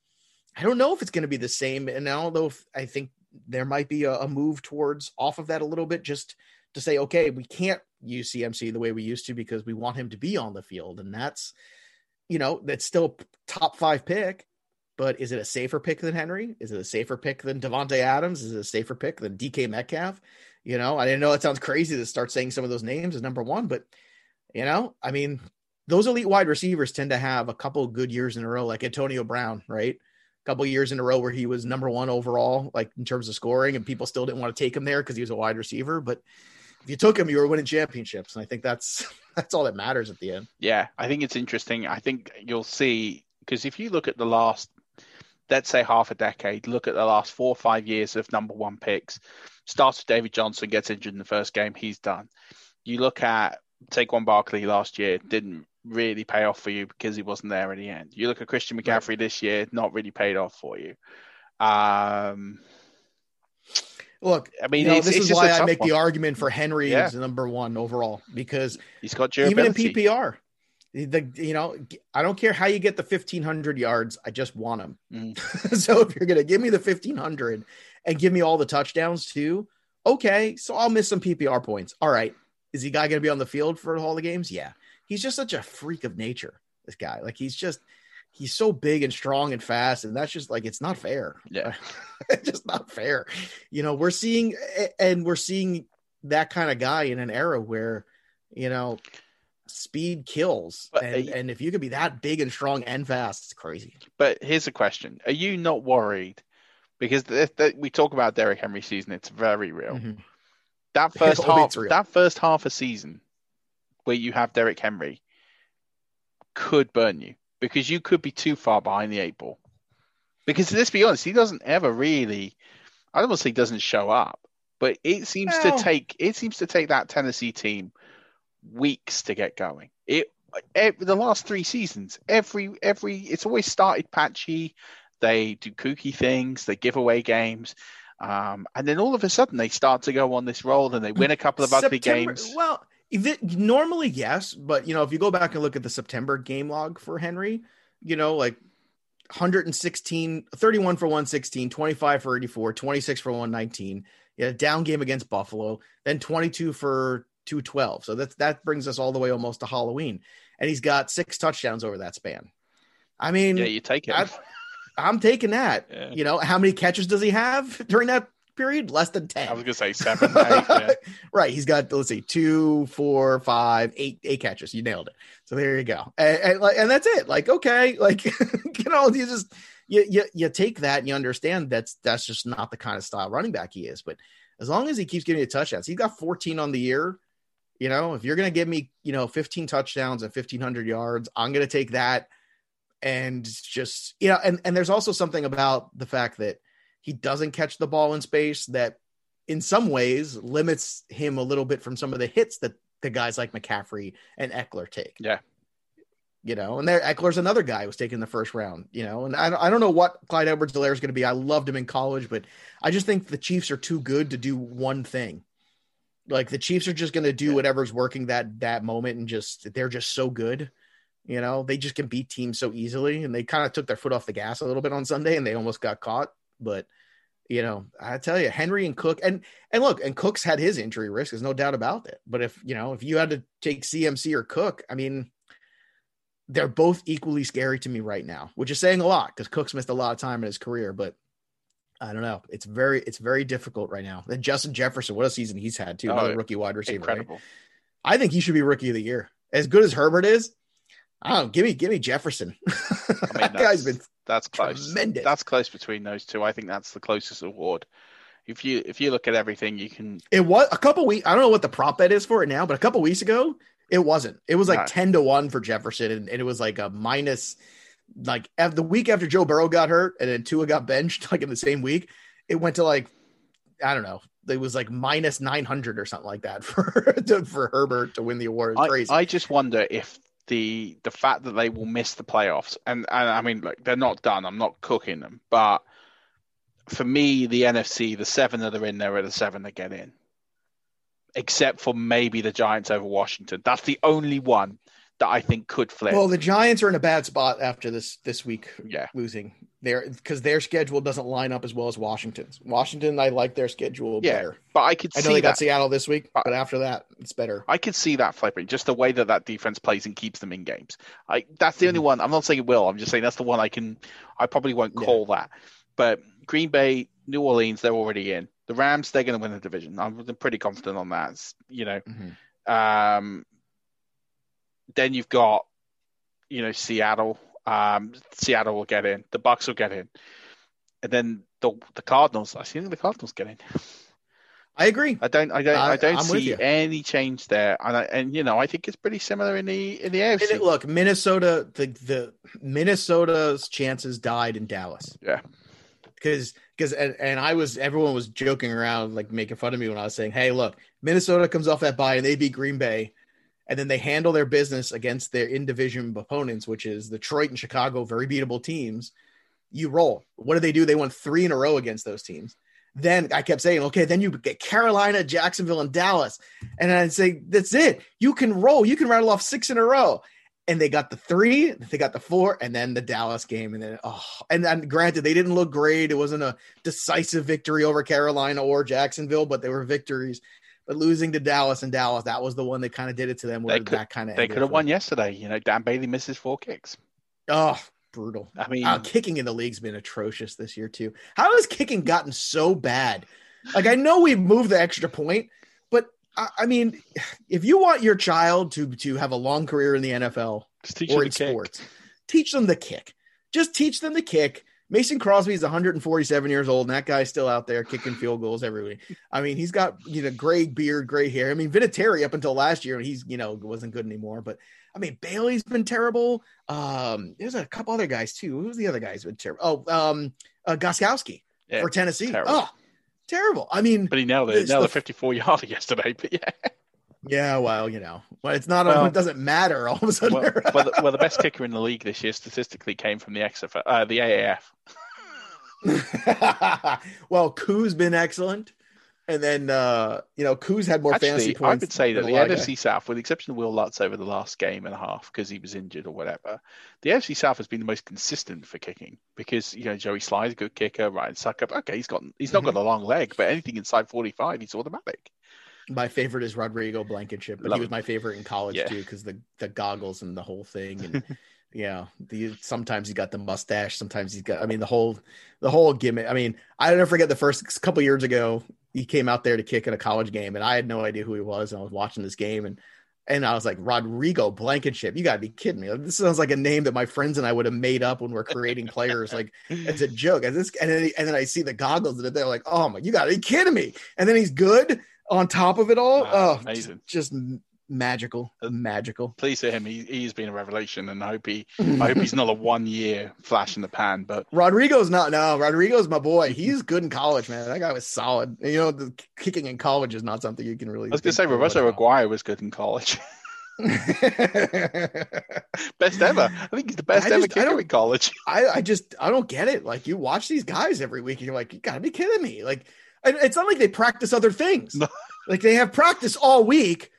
I don't know if it's going to be the same. And if I think there might be a, a move towards off of that a little bit just to say, okay, we can't use CMC the way we used to because we want him to be on the field. And that's, you know, that's still top five pick. But is it a safer pick than Henry? Is it a safer pick than Davante Adams? Is it a safer pick than DK Metcalf? You know, I didn't know it sounds crazy to start saying some of those names as number one, but you know, I mean, those elite wide receivers tend to have a couple good years in a row, like Antonio Brown, right? Couple years in a row where he was number one overall, like in terms of scoring, and people still didn't want to take him there because he was a wide receiver. But if you took him, you were winning championships, and I think that's (laughs) that's all that matters at the end. Yeah, I think it's interesting. I think you'll see because if you look at the last, let's say half a decade, look at the last four or five years of number one picks. Starts with David Johnson, gets injured in the first game, he's done. You look at Saquon Barkley last year, didn't really pay off for you because he wasn't there in the end. You look at Christian McCaffrey this year, not really paid off for you. Um, Look, I mean, you know, this is why I make the argument for Henry Yeah. as the number one overall because he's got even in. PPR, the you know I don't care how you get the fifteen hundred yards, I just want him. Mm. (laughs) so if you're gonna give me the fifteen hundred and give me all the touchdowns too, okay, so I'll miss some PPR points. All right, is he guy gonna be on the field for all the games? Yeah, he's just such a freak of nature. This guy, like he's just he's so big and strong and fast, and that's just like it's not fair. Yeah. (laughs) it's just not fair. You know, we're seeing and we're seeing that kind of guy in an era where, you know, speed kills. and, and if you could be that big and strong and fast, it's crazy. But here's a question: Are you not worried? Because we talk about Derrick Henry season, it's very real. Mm-hmm. That (laughs) first half, that first half a season, where you have Derrick Henry, could burn you because you could be too far behind the eight ball. Because let's be honest, he doesn't ever really. I don't want to say he doesn't show up, but it seems Well- to take it seems to take that Tennessee team weeks to get going. It the last three seasons, every every it's always started patchy. They do kooky things, they give away games, um, and then all of a sudden they start to go on this roll and they win a couple of ugly September- games. Well, normally yes, but you know, if you go back and look at the September game log for Henry, you know, like 116, 31 for 116, 25 for 84, 26 for 119. Yeah, down game against Buffalo, then 22 for 212. So that's that brings us all the way almost to Halloween. And he's got six touchdowns over that span. I mean, Yeah, you take it. I, I'm taking that. Yeah. You know, how many catches does he have (laughs) during that period? Less than 10. I was gonna say seven, eight. (laughs) Right. He's got let's see, two, four, five, eight, eight catches. You nailed it. So there you go. And, and, like, and that's it. Like, okay, (laughs) like you know, you just you, you you take that and you understand that's that's just not the kind of style running back he is. But as long as he keeps getting the touchdowns, he's got 14 on the year. You know, if you're gonna give me, you know, 15 touchdowns and 1500 yards, I'm gonna take that. And just you know, and and there's also something about the fact that he doesn't catch the ball in space that in some ways limits him a little bit from some of the hits that the guys like McCaffrey and Ekeler take. Yeah. You know, and there Ekeler's another guy who was taken the first round, you know, and I, don't- I don't know what Clyde Edwards-Helaire is going to be. I loved him in college, but I just think the Chiefs are too good to do one thing. Like the Chiefs are just going to do whatever's working that that moment and just they're just so good. You know, they just can beat teams so easily and they kind of took their foot off the gas a little bit on Sunday and they almost got caught, but you know, I tell you, Henry and Cook, and and look, and Cook's had his injury risk. There's no doubt about it. But if you know, if you had to take CMC or Cook, I mean, they're both equally scary to me right now, which is saying a lot because Cook's missed a lot of time in his career. But I don't know. It's very, it's very difficult right now. And Justin Jefferson, what a season he's had too. Oh, Another rookie wide receiver. right? I think he should be rookie of the year. As good as Herbert is, I. Give me, give me Jefferson. (laughs) I mean, that guy's been that's close. tremendous. That's close between those two. I think that's the closest award. If you if you look at everything, you can. It was a couple weeks. I don't know what the prop bet is for it now, but a couple weeks ago, it wasn't. It was like No. ten to one for Jefferson, and, and it was like a minus. Like the week after Joe Burrow got hurt, and then Tua got benched, (laughs) like in the same week, it went to like I don't know. It was like minus nine hundred or something like that (laughs) for to, for Herbert to win the award. It's I, crazy. I just wonder if the the fact that they will miss the playoffs, and, and I mean, like they're not done. I'm not cooking them, but for me, the NFC, the seven that are in there are the seven that get in, except for maybe the Giants over Washington. That's the only one that I think could flip. Well, the Giants are in a bad spot after this this week. Yeah. losing their because their schedule doesn't line up as well as Washington's. Washington, I like their schedule yeah, better. but I could I see know they got. Seattle this week, uh, but after that, it's better. I could see that flipping, just the way that that defense plays and keeps them in games. I that's the only mm-hmm. one. I'm not saying it will. I'm just saying that's the one I can. I probably won't call that. But Green Bay, New Orleans, they're already in. The Rams, they're going to win the division. I'm pretty confident on that. It's, you know, mm-hmm. um, then you've got, you know, Seattle. Um, Seattle will get in. The Bucks will get in, and then the the Cardinals. I think the Cardinals get in. I agree. I don't. I don't. I, I- don't I'm see any change there, and I, and you know, I think it's pretty similar in the in the AFC. look, Minnesota, the the Minnesota's chances died in Dallas. Yeah. Because because and, and I was everyone was joking around like making fun of me when I was saying, "Hey, look, Minnesota comes off that bye and they beat Green Bay, and then they handle their business against their in division opponents, which is Detroit and Chicago, very beatable teams. You roll. What do they do? They won three in a row against those teams. Then I kept saying, okay, then you get Carolina, Jacksonville, and Dallas. And I'd say, that's it. You can roll. You can rattle off six in a row. And they got the three, they got the four, and then the Dallas game. And then, oh, and then granted, they didn't look great. It wasn't a decisive victory over Carolina or Jacksonville, but they were victories. But losing to Dallas and Dallas, that was the one that kind of did it to them. Where They could, that kind of they could have won yesterday. You know, Dan Bailey misses four kicks. Oh, brutal. I mean, Uh, kicking in the league's been atrocious this year too. How has kicking gotten so bad? Like I know we've moved the extra point, but I, I mean, if you want your child to to have a long career in the NFL teach or them in to kick. sports, teach them the kick. Just teach them the kick. Mason Crosby is 147 years old, and that guy's still out there kicking field goals every week. I mean, he's got you know gray beard, gray hair. I mean, Vinatieri up until last year, he's you know wasn't good anymore. But I mean, Bailey's been terrible. Um, there's a couple other guys too. Who's the other guys been terrible? Oh, um, uh, Gostkowski Yeah, for Tennessee. terrible. Oh, terrible. I mean, But he nailed it. Nailed the- the 54 yarder yesterday. But yeah, yeah. Well, you know, well, it's not. Well- it doesn't matter. All of a sudden, well, well, the, well, the best kicker in the league this year statistically came from the XFL, uh, the AAF. (laughs) well, Koo's been excellent. And then uh, you know, Koo's had more fantasy points. I would say that the a NFC. South, with the exception of Wil Lutz over the last game and a half because he was injured or whatever, the NFC South has been the most consistent for kicking because you know Joey Slye's a good kicker, Ryan Succop. Okay, he's got he's not Mm-hmm. got a long leg, but anything inside 45, he's automatic. My favorite is Rodrigo Blankenship, but Love he was my favorite in college Yeah. too because the the goggles and the whole thing and (laughs) yeah, the sometimes he's got the mustache, sometimes he's got. I mean, the whole the whole gimmick. I mean, I never forget the first couple years ago he came out there to kick in a college game, and I had no idea who he was, and I was watching this game and. And I was like, Rodrigo Blankenship, you gotta be kidding me. This sounds like a name that my friends and I would have made up when we're creating players. Like it's a joke. And this and then, and then I see the goggles and they're like, oh my, you gotta be kidding me. And then he's good on top of it all. Oh, amazing. Just, just magical, uh, magical. Please for him. He, he's been a revelation, and I hope he (laughs) I hope he's not a one year flash in the pan. But Rodrigo's not no. Rodrigo's my boy. He's good in college, man. That guy was solid. You know, the kicking in college is not something you can really. I was to say think too much Roberto. Aguayo was good in college. (laughs) best ever. I think he's the best I ever just- I kicker in college. (laughs) I, I just I don't get it. Like you watch these guys every week, and you're like, you gotta be kidding me. Like it's not like they practice other things. (laughs) Like they have practice all week.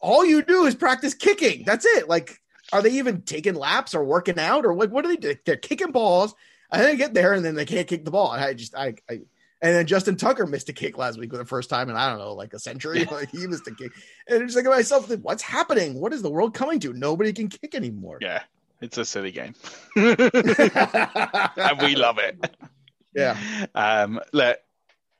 All you do is practice kicking. That's it. Like, are they even taking laps or working out or like what do they do? They're kicking balls. And then they get there and then they can't kick the ball. And I just I, I and then Justin Tucker missed a kick last week for the first time in I don't know, like a century. (laughs) Like he missed a kick. And it's like myself, what's happening? What is the world coming to? Nobody can kick anymore. Yeah, it's a silly game, (laughs) and we love it. Yeah. Um, look,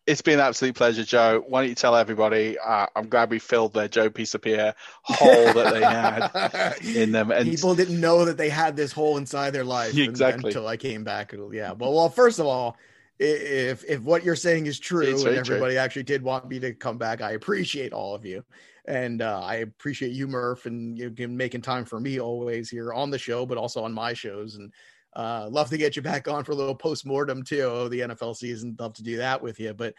It's been an absolute pleasure, Joe. Why don't you tell everybody? Uh, I'm glad we filled their Joe Pisapia hole that they had (laughs) in them. And people didn't know that they had this hole inside their life exactly until I came back. Yeah. Well, well, first of all, if if what you're saying is true and everybody true. actually did want me to come back, I appreciate all of you. And uh, I appreciate you, Murph, and you making time for me always here on the show, but also on my shows. And uh, love to get you back on for a little post mortem too. The NFL season, love to do that with you. But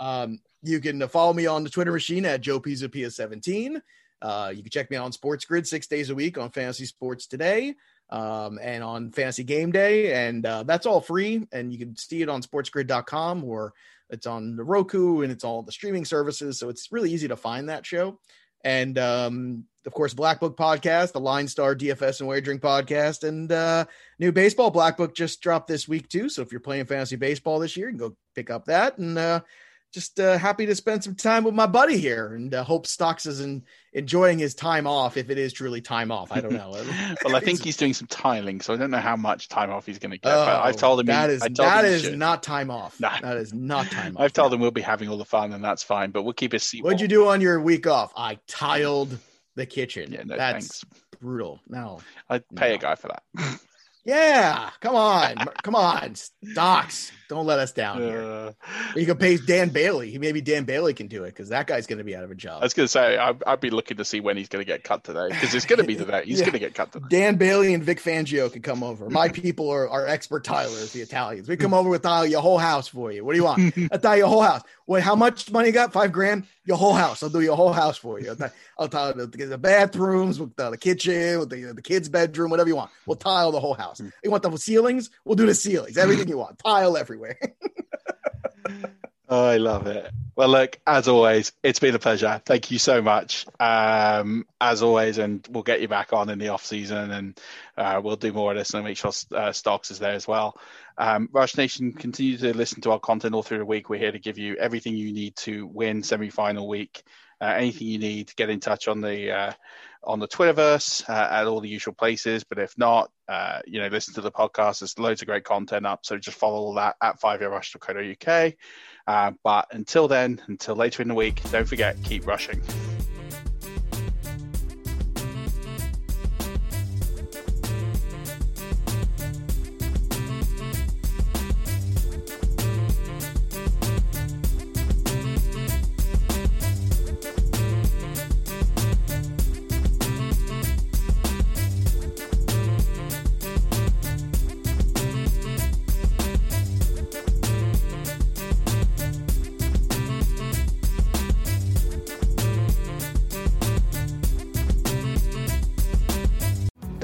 um, you can follow me on the Twitter machine at Joe Pisapia 17. Uh, you can check me out on SportsGrid six days a week on Fantasy Sports Today um, and on Fantasy Game Day. And uh, that's all free. And you can see it on sportsgrid.com or it's on the Roku and it's all the streaming services. So it's really easy to find that show. And um, of course, Black Book podcast, the LineStar DFS and Wagering podcast, and uh, new baseball Black Book just dropped this week too. So if you're playing fantasy baseball this year, you can go pick up that. And uh, just uh, happy to spend some time with my buddy here, and uh, hope Stocks is in, enjoying his time off. If it is truly time off, I don't know. (laughs) (laughs) well, I think he's doing some tiling, so I don't know how much time off he's going to get. Oh, but I've told him that he, is that is not time off. Nah. That is (laughs) not time off. I've told him we'll be having all the fun, and that's fine. But we'll keep his seat. What'd you do on your week off? I tiled the kitchen. Yeah, no, That's thanks. brutal. No, I'd pay no. a guy for that. (laughs) yeah, come on, come on, stocks. Don't let us down here. Uh, you can pay Dan Bailey. Maybe Dan Bailey can do it because that guy's going to be out of a job. I was going to say I'd, I'd, be looking to see when he's going to get cut today because it's going to be today. (laughs) He's yeah. going to get cut today. Dan Bailey and Vic Fangio can come over. My people are, are expert tilers, the Italians. We come over with tile your whole house for you. What do you want? (laughs) I tile your whole house. Wait, how much money you got? Five grand. Your whole house. I'll do your whole house for you. I'll tile, the, the, bathrooms, with the, the kitchen, with the, the kids' bedroom, whatever you want. We'll tile the whole house. You want the ceilings? We'll do the ceilings. Everything (clears throat) you want. Tile everywhere. Oh, (laughs) I love it. Well, look, as always, it's been a pleasure. Thank you so much. Um, as always, and we'll get you back on in the off season, and uh, we'll do more of this and make sure uh, Stocks is there as well. Um, Rush Nation, continue to listen to our content all through the week. We're here to give you everything you need to win semi-final week. Uh, anything you need, get in touch on the uh, on the Twitterverse uh, at all the usual places. But if not, uh, you know, listen to the podcast. There's loads of great content up. So just follow all that at fiveyardrush.co.uk. Uh, but until then, until later in the week, don't forget, keep rushing.